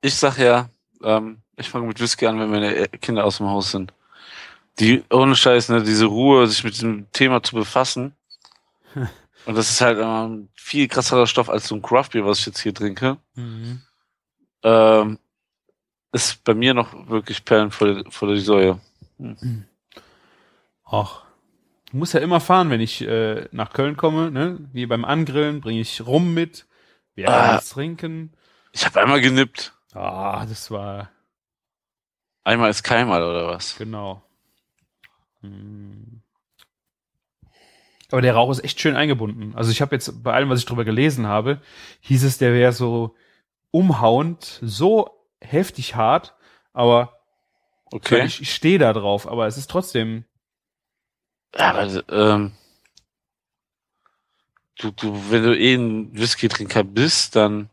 Ich sag ja, ähm, ich fange mit Whisky an, wenn meine Kinder aus dem Haus sind. Die, ohne Scheiß, ne, diese Ruhe, sich mit dem Thema zu befassen. Und das ist halt ähm, viel krasserer Stoff als so ein Craft Beer, was ich jetzt hier trinke. Mhm. Ähm, ist bei mir noch wirklich Perlen vor, der, vor der Säue. Hm. Ach. Ich muss ja immer fahren, wenn ich äh, nach Köln komme, ne? Wie beim Angrillen bringe ich Rum mit. Wir ah, was trinken. Ich habe einmal genippt. Ah, das war. Einmal ist keinmal oder was? Genau. Hm. Aber der Rauch ist echt schön eingebunden. Also ich habe jetzt bei allem, was ich drüber gelesen habe, hieß es, der wäre so umhauend, so heftig hart, aber okay. ich, ich stehe da drauf, aber es ist trotzdem. Ja, aber ähm, du, du, wenn du eh ein Whisky-Trinker bist, dann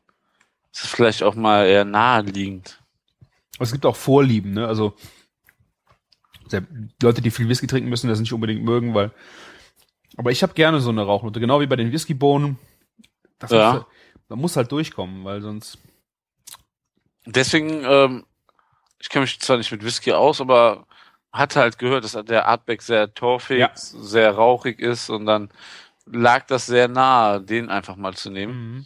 ist es vielleicht auch mal eher naheliegend. Es gibt auch Vorlieben, ne? Also Leute, die viel Whisky trinken müssen, das nicht unbedingt mögen, weil. Aber ich habe gerne so eine Rauchnote, genau wie bei den Whiskybohnen. Das ja. muss, man muss halt durchkommen, weil sonst. Deswegen, ähm, ich kenne mich zwar nicht mit Whisky aus, aber hatte halt gehört, dass der Artback sehr torfig, ja. sehr rauchig ist und dann lag das sehr nahe, den einfach mal zu nehmen. Mhm.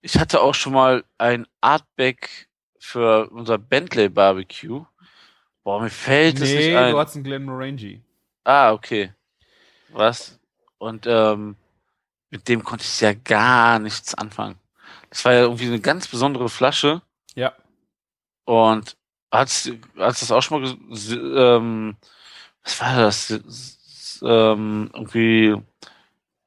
Ich hatte auch schon mal ein Artback für unser Bentley Barbecue. Boah, mir fällt es nicht ein. Nee, du hast einen Glenmorangie. Ah, okay. Was? Und ähm, mit dem konnte ich ja gar nichts anfangen. Das war ja irgendwie eine ganz besondere Flasche. Ja. Und hast du das auch schon mal ähm, was war das? Ähm, irgendwie,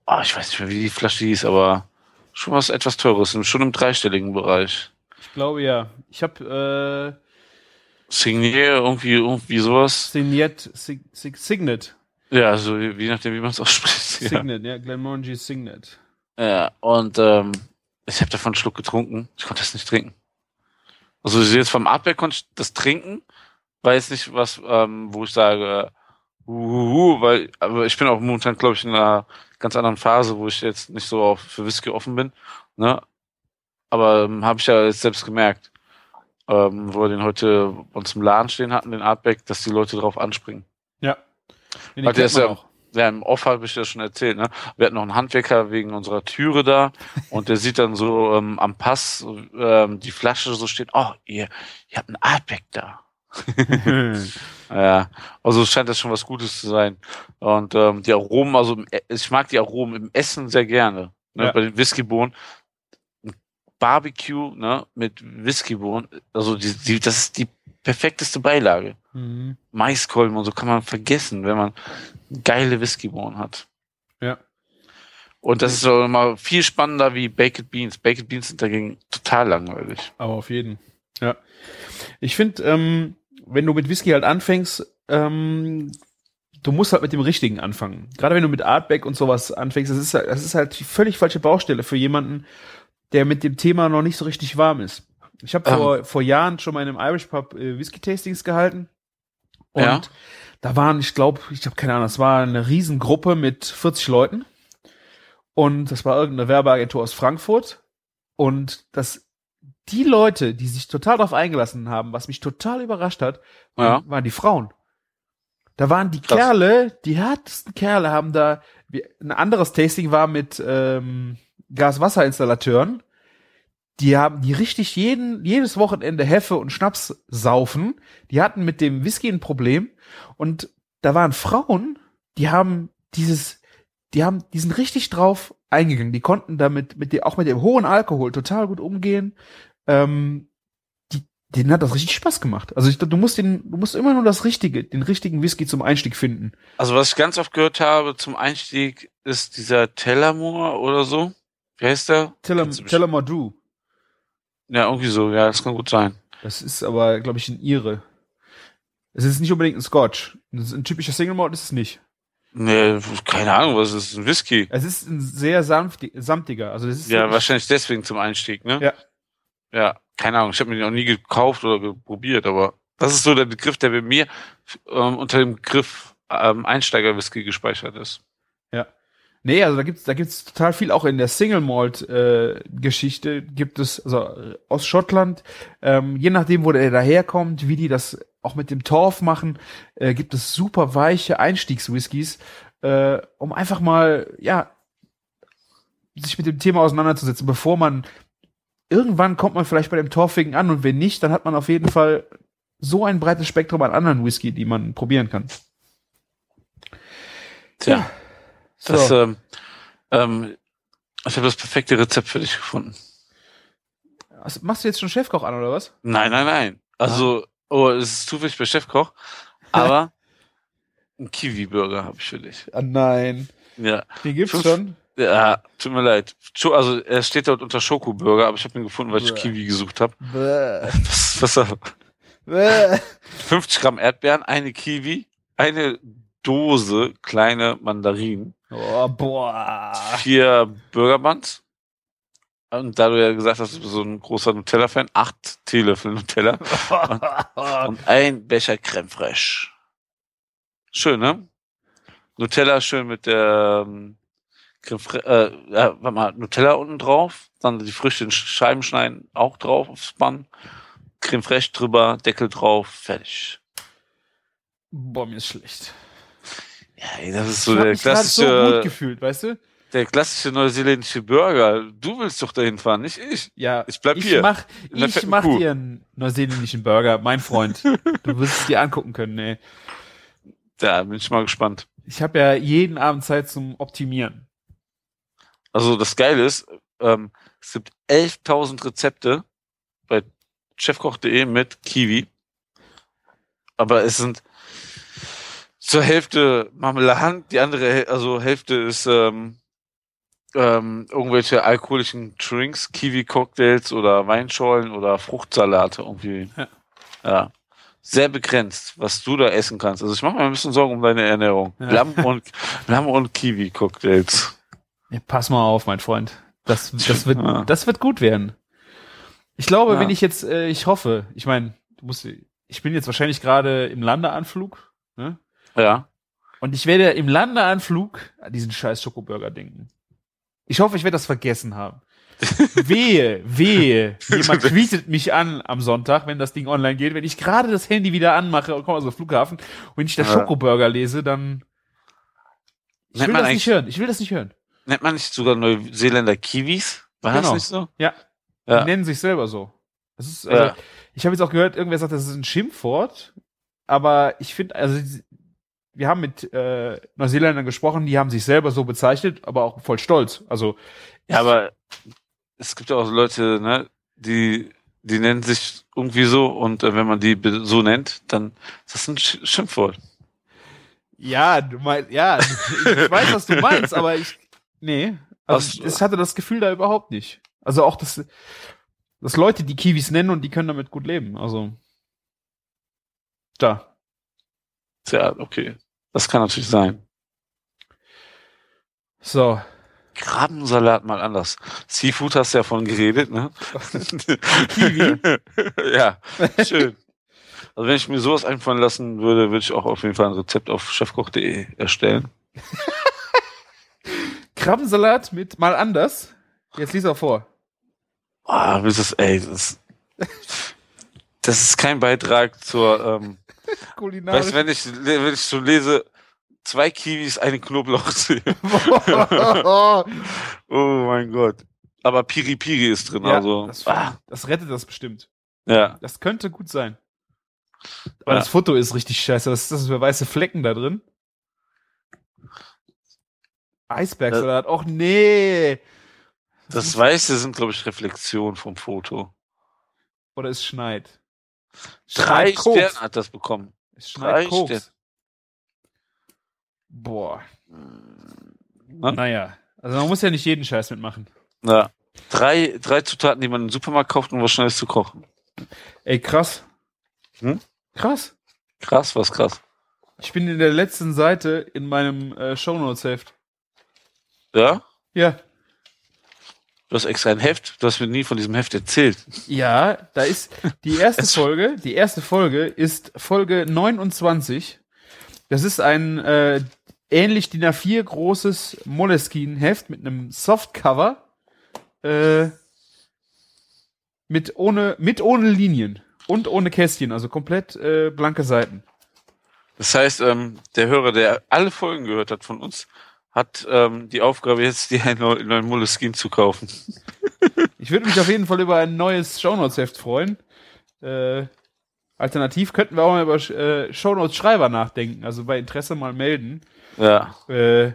oh, ich weiß nicht mehr, wie die Flasche hieß, aber schon was etwas teures, schon im dreistelligen Bereich. Ich glaube ja. Ich habe äh, Signier, irgendwie, irgendwie sowas. Signet, Sig, Sig, Signet. Ja, so je nachdem, wie man es ausspricht. Signet, ja, ja Glenmorangie Signet. Ja, und ähm, ich habe davon einen Schluck getrunken. Ich konnte das nicht trinken. Also jetzt vom Artback konnte ich das trinken, weiß nicht was, ähm, wo ich sage, uh, uh, uh, weil, aber ich bin auch momentan, glaube ich, in einer ganz anderen Phase, wo ich jetzt nicht so auf, für Whisky offen bin. Ne? Aber ähm, habe ich ja jetzt selbst gemerkt, ähm, wo wir den heute uns im Laden stehen hatten, den Artback, dass die Leute drauf anspringen. Ja. Den Weil der ist ja, auch. Ja, im Off habe ich ja schon erzählt, ne? Wir hatten noch einen Handwerker wegen unserer Türe da und der sieht dann so ähm, am Pass ähm, die Flasche so steht, oh, ihr, ihr habt einen Artback da. ja, also scheint das schon was Gutes zu sein. Und ähm, die Aromen, also e, ich mag die Aromen im Essen sehr gerne. Ne? Ja. Bei den Whiskybohnen. Barbecue ne, mit Whiskybohnen, also die, die, das ist die perfekteste Beilage. Mhm. Maiskolben und so kann man vergessen, wenn man geile Whiskybohnen hat. Ja. Und das ist so immer viel spannender wie Baked Beans. Baked Beans sind dagegen total langweilig. Aber auf jeden. Ja. Ich finde, ähm, wenn du mit Whisky halt anfängst, ähm, du musst halt mit dem Richtigen anfangen. Gerade wenn du mit Artback und sowas anfängst, das ist, halt, das ist halt die völlig falsche Baustelle für jemanden, der mit dem Thema noch nicht so richtig warm ist. Ich habe vor, um. vor Jahren schon mal in einem Irish Pub äh, Whisky-Tastings gehalten. Und ja. da waren, ich glaube, ich habe keine Ahnung, es war eine Riesengruppe mit 40 Leuten. Und das war irgendeine Werbeagentur aus Frankfurt. Und das, die Leute, die sich total darauf eingelassen haben, was mich total überrascht hat, ja. waren die Frauen. Da waren die Krass. Kerle, die härtesten Kerle haben da, ein anderes Tasting war mit ähm, Gaswasserinstallateuren die haben, die richtig jeden, jedes Wochenende Heffe und Schnaps saufen. Die hatten mit dem Whisky ein Problem. Und da waren Frauen, die haben dieses, die haben, die sind richtig drauf eingegangen. Die konnten damit, mit dem, auch mit dem hohen Alkohol total gut umgehen. Ähm, die, denen hat das richtig Spaß gemacht. Also ich, du musst den, du musst immer nur das Richtige, den richtigen Whisky zum Einstieg finden. Also was ich ganz oft gehört habe zum Einstieg ist dieser Tellamore oder so. Wie heißt der? Tellamore Drew. Ja, irgendwie so, ja, das kann gut sein. Das ist aber, glaube ich, ein Ire. Es ist nicht unbedingt ein Scotch. Ein typischer Single Malt ist es nicht. Nee, keine Ahnung, was ist ein Whisky? Es ist ein sehr sanfti samtiger. Also das ist ja, wahrscheinlich deswegen zum Einstieg, ne? Ja. Ja, keine Ahnung. Ich habe mir den auch nie gekauft oder probiert, aber das ist so der Begriff, der bei mir ähm, unter dem Begriff ähm, Einsteiger-Whisky gespeichert ist. Nee, also da gibt's da gibt's total viel auch in der Single Malt äh, Geschichte gibt es also aus Schottland, ähm, je nachdem wo der daherkommt, wie die das auch mit dem Torf machen, äh, gibt es super weiche Einstiegswhiskys, äh, um einfach mal ja sich mit dem Thema auseinanderzusetzen, bevor man irgendwann kommt man vielleicht bei dem Torfigen an und wenn nicht, dann hat man auf jeden Fall so ein breites Spektrum an anderen Whisky, die man probieren kann. Tja. Ja. So. Das, ähm, ähm, ich habe das perfekte Rezept für dich gefunden. Was, machst du jetzt schon Chefkoch an, oder was? Nein, nein, nein. Also, oh, es ist zufällig bei Chefkoch, aber ein Kiwi-Burger habe ich für dich. Ah, nein. Ja. Den gibt's Fünf, schon? Ja, tut mir leid. Also, er steht dort unter Schokoburger, aber ich habe ihn gefunden, weil ich Kiwi gesucht habe. Was, was 50 Gramm Erdbeeren, eine Kiwi, eine Dose kleine Mandarinen. Oh, boah. Vier Burger Buns. Und da du ja gesagt hast, du bist so ein großer Nutella-Fan, acht Teelöffel Nutella und, und, ein Becher Creme fraiche. Schön, ne? Nutella schön mit der ähm, Creme fraiche, äh, ja, warte mal, Nutella unten drauf, dann die Früchte in Scheiben schneiden, auch drauf aufs Bann, Creme fraiche drüber, Deckel drauf, fertig. Boah, mir ist schlecht. Ja, das ist so ich der klassische. so gut gefühlt, weißt du? Der klassische neuseeländische Burger. Du willst doch dahin fahren, nicht ich. Ja. Ich bleib ich hier. Mach, ich mach Kuh. dir einen neuseeländischen Burger, mein Freund. du wirst es dir angucken können, ey. Ja, bin ich mal gespannt. Ich habe ja jeden Abend Zeit zum Optimieren. Also das Geile ist, ähm, es gibt 11.000 Rezepte bei chefkoch.de mit Kiwi. Aber es sind zur Hälfte Marmelade, die andere, also Hälfte ist ähm, ähm, irgendwelche alkoholischen Drinks, Kiwi-Cocktails oder Weinschollen oder Fruchtsalate irgendwie. Ja. ja. Sehr begrenzt, was du da essen kannst. Also ich mache mir ein bisschen Sorgen um deine Ernährung. Ja. Lamm und, Lamm und Kiwi-Cocktails. Ja, pass mal auf, mein Freund. Das, das wird, ja. das wird gut werden. Ich glaube, wenn ich jetzt, äh, ich hoffe, ich meine, du musst, ich bin jetzt wahrscheinlich gerade im Landeanflug, ne? Ja. Und ich werde im Landeanflug an diesen scheiß Schokoburger denken. Ich hoffe, ich werde das vergessen haben. wehe, wehe. Jemand tweetet mich an am Sonntag, wenn das Ding online geht. Wenn ich gerade das Handy wieder anmache und komme aus dem Flughafen und wenn ich das Schokoburger lese, dann ich will das nicht hören. Ich will das nicht hören. Nennt man nicht sogar Neuseeländer Kiwis? War genau. das nicht so? Ja. ja. Die nennen sich selber so. Das ist, also, ja. Ich habe jetzt auch gehört, irgendwer sagt, das ist ein Schimpfwort. Aber ich finde, also wir haben mit äh, Neuseeländern gesprochen, die haben sich selber so bezeichnet, aber auch voll stolz. Also ja, aber es gibt ja auch Leute, ne, die die nennen sich irgendwie so und äh, wenn man die so nennt, dann ist das ein Sch Schimpfwort. Ja, du meinst, ja, ich weiß, was du meinst, aber ich, nee, also ich hatte das Gefühl da überhaupt nicht. Also auch, dass, dass Leute die Kiwis nennen und die können damit gut leben, also, da. Tja, okay. Das kann natürlich sein. So. Krabbensalat mal anders. Seafood hast du ja von geredet, ne? Kiwi. ja, schön. Also wenn ich mir sowas einfallen lassen würde, würde ich auch auf jeden Fall ein Rezept auf chefkoch.de erstellen. Krabbensalat mit mal anders. Jetzt lies auch vor. Ah, das ist, ey, das, das ist kein Beitrag zur ähm, Kulinarisch. Weißt, wenn ich, wenn ich so lese, zwei Kiwis, eine Knoblauchzehe. oh mein Gott. Aber Piri Piri ist drin, ja, also. Das, ah. das, rettet das bestimmt. Ja. Das könnte gut sein. Aber ja. das Foto ist richtig scheiße. Was ist das für weiße Flecken da drin? Eisbergs äh, oder Och nee. Das Weiße sind, glaube ich, Reflexionen vom Foto. Oder es schneit. Drei Sterne hat das bekommen. Es Drei. Sterne. Boah. Na? Naja. Also man muss ja nicht jeden Scheiß mitmachen. Ja. Drei, drei Zutaten, die man im Supermarkt kauft, um was Schnelles zu kochen. Ey, krass. Hm? Krass. Krass, was krass. Ich bin in der letzten Seite in meinem äh, Shownotes-Heft. Ja? Ja. Du hast extra ein Heft. Du hast mir nie von diesem Heft erzählt. Ja, da ist die erste Folge. Die erste Folge ist Folge 29. Das ist ein äh, ähnlich DIN A4 großes Moleskine-Heft mit einem Softcover. Äh, mit ohne, mit ohne Linien und ohne Kästchen, also komplett äh, blanke Seiten. Das heißt, ähm, der Hörer, der alle Folgen gehört hat von uns, hat ähm, die Aufgabe jetzt, dir einen neuen Moleskine zu kaufen. ich würde mich auf jeden Fall über ein neues Shownotes-Heft freuen. Äh, alternativ könnten wir auch mal über äh, Shownotes-Schreiber nachdenken, also bei Interesse mal melden. Ja. Äh,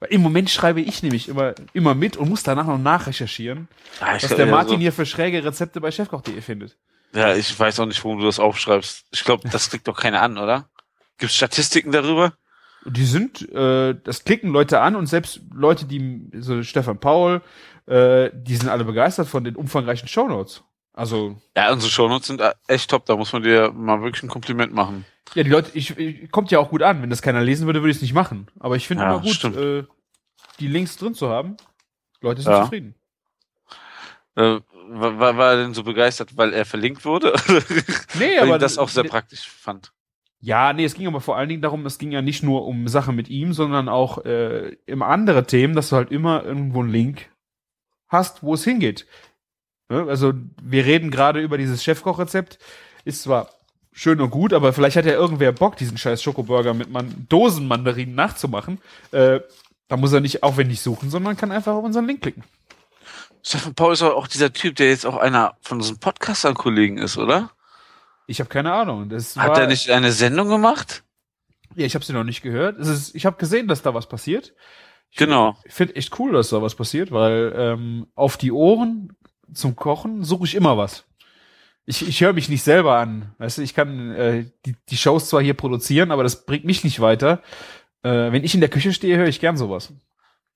Weil im Moment schreibe ich nämlich immer, immer mit und muss danach noch nachrecherchieren, Ja, was der Martin so- hier für schräge Rezepte bei chefkoch.de findet. Ja, ich weiß auch nicht, warum du das aufschreibst. Ich glaube, das kriegt doch keiner an, oder? Gibt Statistiken darüber? Die sind, äh, das klicken Leute an und selbst Leute, die, so Stefan Paul, äh, die sind alle begeistert von den umfangreichen Shownotes. Also, Ja, unsere Shownotes sind äh, echt top. Da muss man dir mal wirklich ein Kompliment machen. ja, die Leute, ich, ich kommt ja auch gut an. Wenn das keiner lesen würde, würde ich es nicht machen. Aber ich finde Ja, immer gut, stimmt. äh, die Links drin zu haben. Leute sind Ja. zufrieden. Äh, war, war er denn so begeistert, weil er verlinkt wurde? Nee, weil aber ich das auch sehr praktisch fand. Ja, nee, es ging aber vor allen Dingen darum, es ging ja nicht nur um Sachen mit ihm, sondern auch äh, immer andere Themen, dass du halt immer irgendwo einen Link hast, wo es hingeht. Ne? Also wir reden gerade über dieses Chefkochrezept, ist zwar schön und gut, aber vielleicht hat ja irgendwer Bock, diesen scheiß Schokoburger mit Man Dosenmandarinen nachzumachen. Äh, da muss er nicht aufwendig suchen, sondern kann einfach auf unseren Link klicken. Stefan Paul ist auch dieser Typ, der jetzt auch einer von unseren Podcastern-Kollegen ist, oder? Ich habe keine Ahnung. Das Hat war, er nicht eine Sendung gemacht? Ja, ich habe sie noch nicht gehört. Ist, ich habe gesehen, dass da was passiert. Genau. Ich finde echt cool, dass da was passiert, weil ähm, auf die Ohren zum Kochen suche ich immer was. Ich, ich höre mich nicht selber an. Weißt du, ich kann äh, die, die Shows zwar hier produzieren, aber das bringt mich nicht weiter. Äh, wenn ich in der Küche stehe, höre ich gern sowas.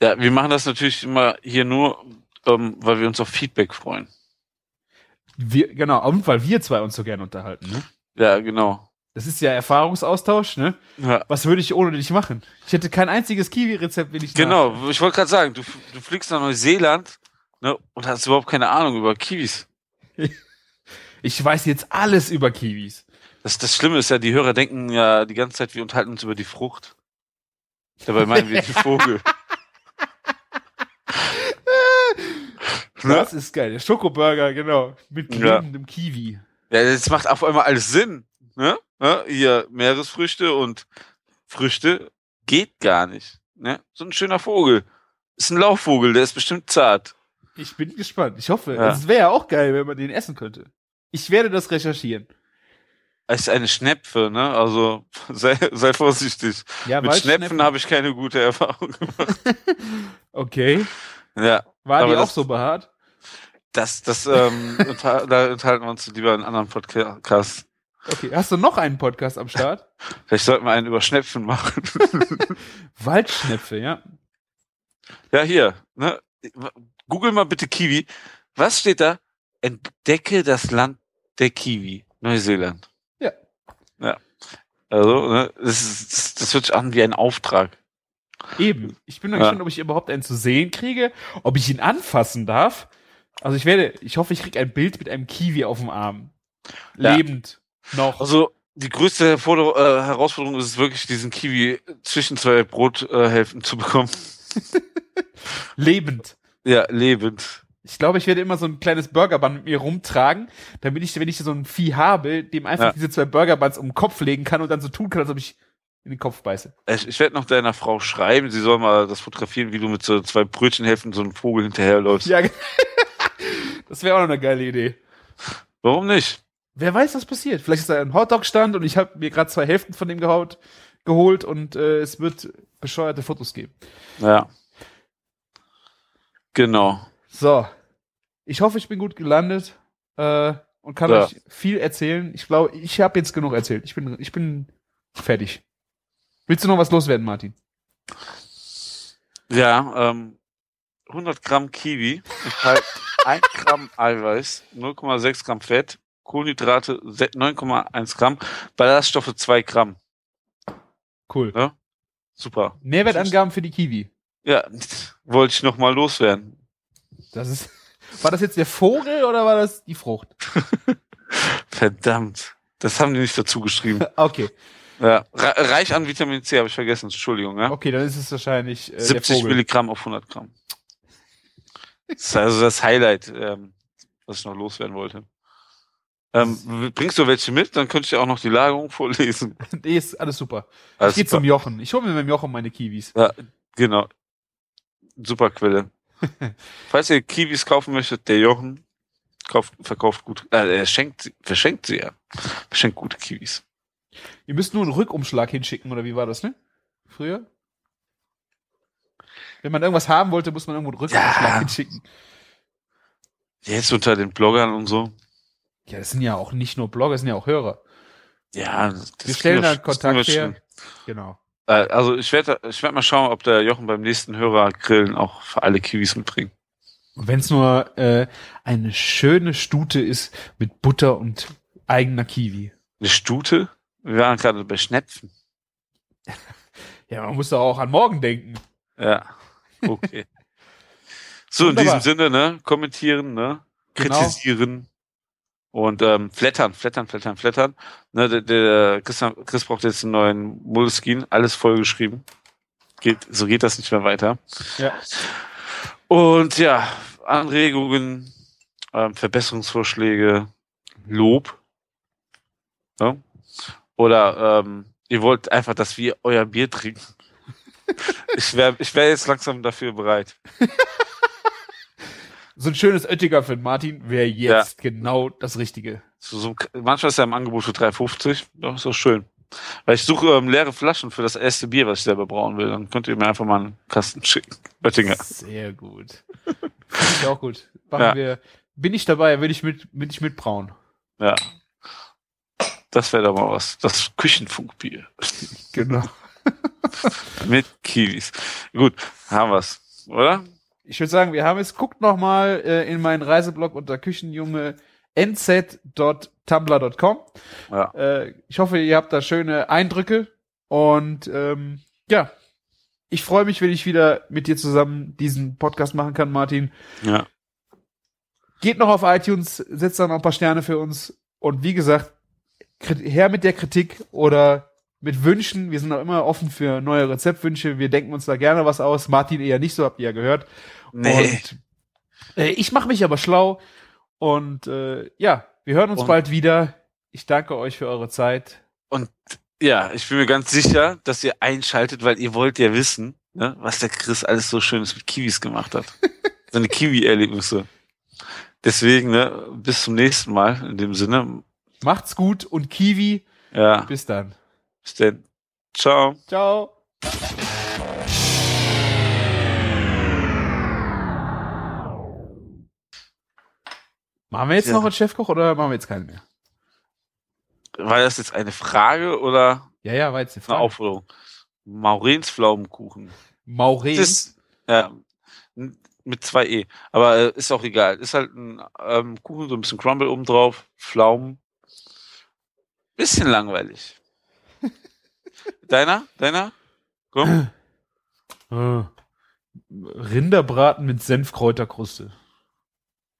Ja, wir machen das natürlich immer hier nur, ähm, weil wir uns auf Feedback freuen. Wir, genau, und weil wir zwei uns so gern unterhalten. Ne? Ja, genau. Das ist ja Erfahrungsaustausch. Ne? Ja. Was würde ich ohne dich machen? Ich hätte kein einziges Kiwi-Rezept, wenn ich nach- Genau, ich wollte gerade sagen, du, du fliegst nach Neuseeland ne, und hast überhaupt keine Ahnung über Kiwis. Ich weiß jetzt alles über Kiwis. Das, das Schlimme ist ja, die Hörer denken ja die ganze Zeit, wir unterhalten uns über die Frucht. Dabei meinen wir den Vogel. Ne? Das ist geil. Der Schokoburger, genau. Mit Ja. lebendem Kiwi. Ja, das macht auf einmal alles Sinn. Ne? Ja, hier Meeresfrüchte und Früchte geht gar nicht. Ne? So ein schöner Vogel. Ist ein Laufvogel, der ist bestimmt zart. Ich bin gespannt. Ich hoffe, Ja. es wäre ja auch geil, wenn man den essen könnte. Ich werde das recherchieren. Es ist eine Schnepfe, ne? Also sei, sei vorsichtig. Ja, Mit Schnepfen habe ich keine gute Erfahrung gemacht. Okay. ja, War die auch so behaart? Das, das, ähm, da unterhalten wir uns lieber in einem anderen Podcast. Okay. Hast du noch einen Podcast am Start? Vielleicht sollten wir einen über Schnepfen machen. Waldschnepfe, ja. ja, hier, ne? Google mal bitte Kiwi. Was steht da? Entdecke das Land der Kiwi. Neuseeland. Ja. Ja. Also, ne, das, ist, das hört sich an wie ein Auftrag. Eben. Ich bin noch Ja. gespannt, ob ich überhaupt einen zu sehen kriege, ob ich ihn anfassen darf. Also ich werde, ich hoffe, ich kriege ein Bild mit einem Kiwi auf dem Arm. Ja. Lebend. Noch. Also, die größte Herforder äh, Herausforderung ist es wirklich, diesen Kiwi zwischen zwei Brothälften äh, zu bekommen. Lebend. Ja, lebend. Ich glaube, ich werde immer so ein kleines Burgerband mit mir rumtragen, damit ich, wenn ich so ein Vieh habe, dem einfach Ja. diese zwei Burgerbands um den Kopf legen kann und dann so tun kann, als ob ich in den Kopf beiße. Ich, ich werde noch deiner Frau schreiben, sie soll mal das fotografieren, wie du mit so zwei Brötchenhälften so einem Vogel hinterherläufst. Ja, das wäre auch noch eine geile Idee. Warum nicht? Wer weiß, was passiert. Vielleicht ist da ein Hotdog-Stand und ich habe mir gerade zwei Hälften von dem gehaut, geholt und äh, es wird bescheuerte Fotos geben. Ja. Genau. So. Ich hoffe, ich bin gut gelandet äh, und kann Ja. euch viel erzählen. Ich glaube, ich habe jetzt genug erzählt. Ich bin, ich bin fertig. Willst du noch was loswerden, Martin? Ja, ähm, 100 Gramm Kiwi enthalten 1 Gramm Eiweiß, 0,6 Gramm Fett, Kohlenhydrate se- 9,1 Gramm, Ballaststoffe 2 Gramm. Cool. Ja. Super. Mehrwertangaben für die Kiwi. Ja, wollte ich noch mal loswerden. Das ist. War das jetzt der Vogel oder war das die Frucht? Verdammt. Das haben die nicht dazu geschrieben. Okay. Ja. Re- Reich an Vitamin C habe ich vergessen. Entschuldigung. Ja? Okay, dann ist es wahrscheinlich äh, der 70 Vogel. Milligramm auf 100 Gramm. Das ist also das Highlight, ähm, was ich noch loswerden wollte. Ähm, bringst du welche mit? Dann könnte ich ja auch noch die Lagerung vorlesen. Nee, ist alles super. Alles ich gehe zum Jochen. Ich hole mir beim Jochen meine Kiwis. Ja, genau. Super Quelle. Falls ihr Kiwis kaufen möchtet, der Jochen kauft, verkauft gut. Äh, er schenkt, verschenkt sie ja. Verschenkt gute Kiwis. Ihr müsst nur einen Rückumschlag hinschicken, oder wie war das, ne? Früher? Wenn man irgendwas haben wollte, muss man irgendwo einen Rückumschlag Ja. hinschicken. Jetzt unter den Bloggern und so. Ja, das sind ja auch nicht nur Blogger, das sind ja auch Hörer. Ja, das Wir stellen da Kontakt her. Genau. Äh, Also ich werde ich werd mal schauen, ob der Jochen beim nächsten Hörergrillen auch für alle Kiwis mitbringt. Und wenn es nur äh, eine schöne Stute ist mit Butter und eigener Kiwi. Eine Stute? Wir waren gerade bei Schnepfen. Ja, man muss doch auch an morgen denken. Ja, okay. so, in Wunderbar. diesem Sinne, ne? Kommentieren, ne? Genau. Kritisieren und ähm, flattern, flattern, flattern, flattern. Ne, der, der Chris, Chris braucht jetzt einen neuen Moleskine, alles vollgeschrieben. Geht, so geht das nicht mehr weiter. Ja. Und ja, Anregungen, ähm, Verbesserungsvorschläge, Lob. Ja? Oder ähm, ihr wollt einfach, dass wir euer Bier trinken. Ich wäre ich wär jetzt langsam dafür bereit. So ein schönes Oettinger für den Martin wäre jetzt genau das Richtige. So, so, manchmal ist er im Angebot für 3,50. Das ist doch schön. Weil ich suche ähm, leere Flaschen für das erste Bier, was ich selber brauen will. Dann könnt ihr mir einfach mal einen Kasten schicken. Oettinger. Sehr gut. Finde ich auch gut. Machen Ja. wir. Bin ich dabei, will ich mit, will ich mitbrauen. Ja. Das wäre doch mal was. Das Küchenfunkbier. Genau. Mit Kiwis. Gut, haben wir's, oder? Ich würde sagen, wir haben es. Guckt noch mal äh, in meinen Reiseblog unter Küchenjunge nz.tumblr.com. Ja. Äh, ich hoffe, ihr habt da schöne Eindrücke und ähm, ja, ich freue mich, wenn ich wieder mit dir zusammen diesen Podcast machen kann, Martin. Ja. Geht noch auf iTunes, setzt da noch ein paar Sterne für uns und wie gesagt, her mit der Kritik oder mit Wünschen. Wir sind auch immer offen für neue Rezeptwünsche. Wir denken uns da gerne was aus. Martin eher nicht so, habt ihr ja gehört. Nee. Und äh, ich mache mich aber schlau. Und äh, ja, wir hören uns Und- bald wieder. Ich danke euch für eure Zeit. Ja, ich bin mir ganz sicher, dass ihr einschaltet, weil ihr wollt ja wissen, ne, was der Chris alles so Schönes mit Kiwis gemacht hat. Seine Kiwi-Erlebnisse. Deswegen, ne, bis zum nächsten Mal in dem Sinne. Macht's gut und Kiwi. Ja, Bis dann. Bis dann. Ciao. Ciao. Machen wir jetzt Ja. noch einen Chefkoch oder machen wir jetzt keinen mehr? War das jetzt eine Frage oder Ja, ja, war jetzt eine Frage. Aufforderung? Maurens Pflaumenkuchen. Mauren. Das ist, ja, mit zwei E. Aber äh, ist auch egal. Ist halt ein ähm, Kuchen, so ein bisschen Crumble oben drauf, Pflaumen. Bisschen langweilig. Deiner? Deiner? Komm. Äh, Rinderbraten mit Senfkräuterkruste.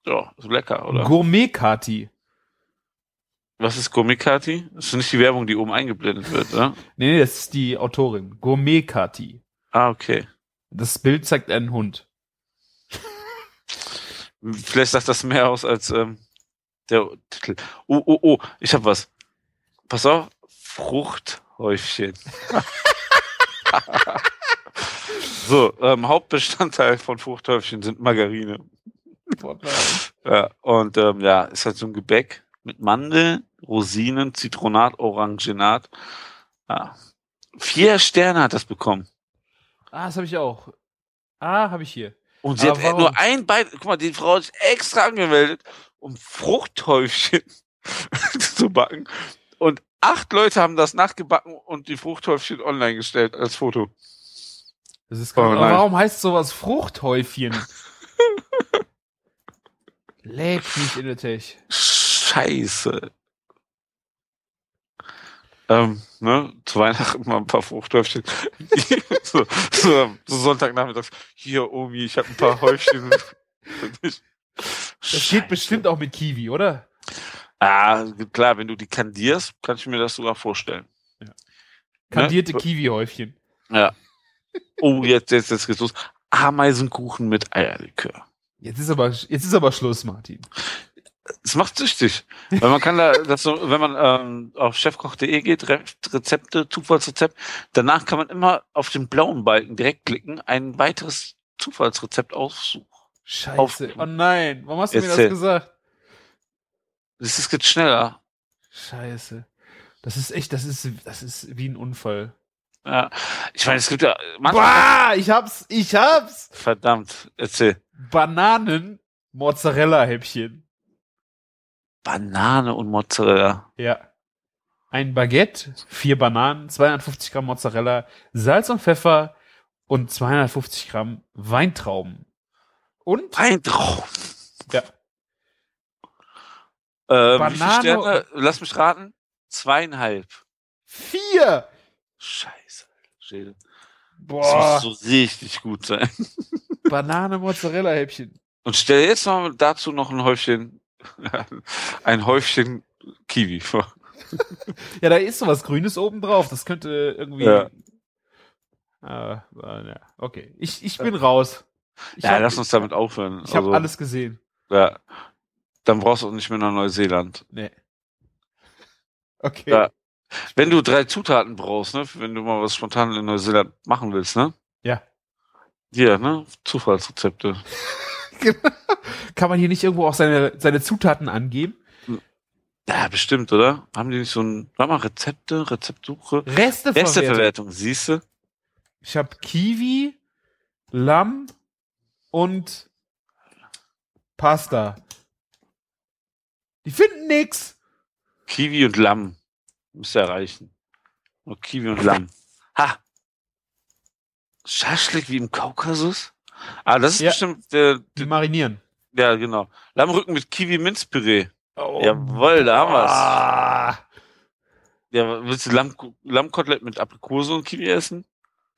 Ja, ist lecker, oder? Gourmet-Kati. Was ist Gourmet-Kati? Das ist nicht die Werbung, die oben eingeblendet wird, oder? Nee, nee, das ist die Autorin. Gourmet-Kati. Ah, okay. Das Bild zeigt einen Hund. Vielleicht sagt das mehr aus als ähm, der Titel. Oh, oh, oh, ich hab was. Pass auf. Fruchthäufchen. so, ähm, Hauptbestandteil von Fruchthäufchen sind Margarine. Ja, und ähm, ja, ist halt so ein Gebäck mit Mandeln, Rosinen, Zitronat, Orangenat. Ja. Vier Sterne hat das bekommen. Ah, das habe ich auch. Ah, habe ich hier. Und sie Aber hat warum? nur ein Bein. Guck mal, die Frau hat sich extra angemeldet, um Fruchthäufchen zu backen. Und acht Leute haben das nachgebacken und die Fruchthäufchen online gestellt als Foto. Das ist Oh, krass. Aber nein. warum heißt sowas Fruchthäufchen? Leck mich in der Tech. Scheiße. Ähm, ne, zu Weihnachten mal ein paar Fruchthäufchen. so, so, so Sonntagnachmittags. Hier, Omi, ich habe ein paar Häufchen. Das geht bestimmt auch mit Kiwi, oder? Ah, klar, wenn du die kandierst, kann ich mir das sogar vorstellen. Kandierte Ne? Kiwi-Häufchen. Ja. Oh, jetzt, jetzt, jetzt geht's los. Ameisenkuchen mit Eierlikör. Jetzt ist aber, jetzt ist aber Schluss, Martin. Es macht süchtig. Weil man kann da, das so, wenn man ähm, auf chefkoch.de geht, Re Rezepte, Zufallsrezept, danach kann man immer auf den blauen Balken direkt klicken, ein weiteres Zufallsrezept aussuchen. Scheiße. Auf- oh nein, warum hast du mir Erzähl. das gesagt? Das ist jetzt schneller. Scheiße. Das ist echt, das ist, das ist wie ein Unfall. Ja. Ich meine, es gibt ja Bah, ich hab's, ich hab's. Verdammt, erzähl. Bananen, Mozzarella-Häppchen. Banane und Mozzarella. Ja. Ein Baguette, vier Bananen, 250 Gramm Mozzarella, Salz und Pfeffer und 250 Gramm Weintrauben. Und? Weintrauben. Ja. Äh, wie viele Sterne? Lass mich raten. Zweieinhalb. Vier! Scheiße. Schädel. Boah. Das muss so richtig gut sein. Banane, Mozzarella-Häppchen. Und stell jetzt noch dazu noch ein Häufchen, ein Häufchen Kiwi vor. ja, da ist sowas Grünes oben drauf. Das könnte irgendwie. Ja. Äh. Okay, ich, ich bin raus. Ich ja, hab, lass uns damit aufhören. Ich habe alles gesehen. Ja. Dann brauchst du auch nicht mehr nach Neuseeland. Nee. Okay. Ja. Wenn du drei Zutaten brauchst, ne, wenn du mal was spontan in Neuseeland machen willst, ne? Ja. Hier, ne? Zufallsrezepte. Kann man hier nicht irgendwo auch seine, seine Zutaten angeben? Ja, bestimmt, oder? Haben die nicht so ein, warte mal, Rezepte, Rezeptsuche? Resteverwertung. Resteverwertung, siehst du? Ich habe Kiwi, Lamm und Pasta. Die finden nix. Kiwi und Lamm. Müsste erreichen. Nur Kiwi und Lamm. Ha! Schaschlik wie im Kaukasus? Ah, das ist Ja. bestimmt der, Die der, marinieren. ja, genau. Lammrücken mit Kiwi-Minzpüree. Oh, Jawohl, da haben wir's. ah. Ja, willst du Lamm, Lammkotelett mit Aprikose und Kiwi essen?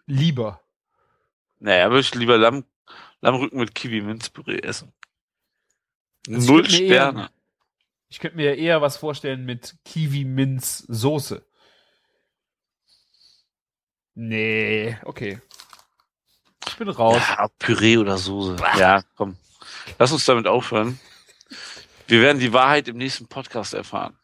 Lieber. Naja, würde ich lieber Lamm, Lammrücken mit Kiwi-Minzpüree essen. Ich Null Sterne. Ich könnte mir eher was vorstellen mit Kiwi-Minz-Soße. Nee, okay. Ich bin raus. Ja, Püree oder Soße. Ja, komm. Lass uns damit aufhören. Wir werden die Wahrheit im nächsten Podcast erfahren.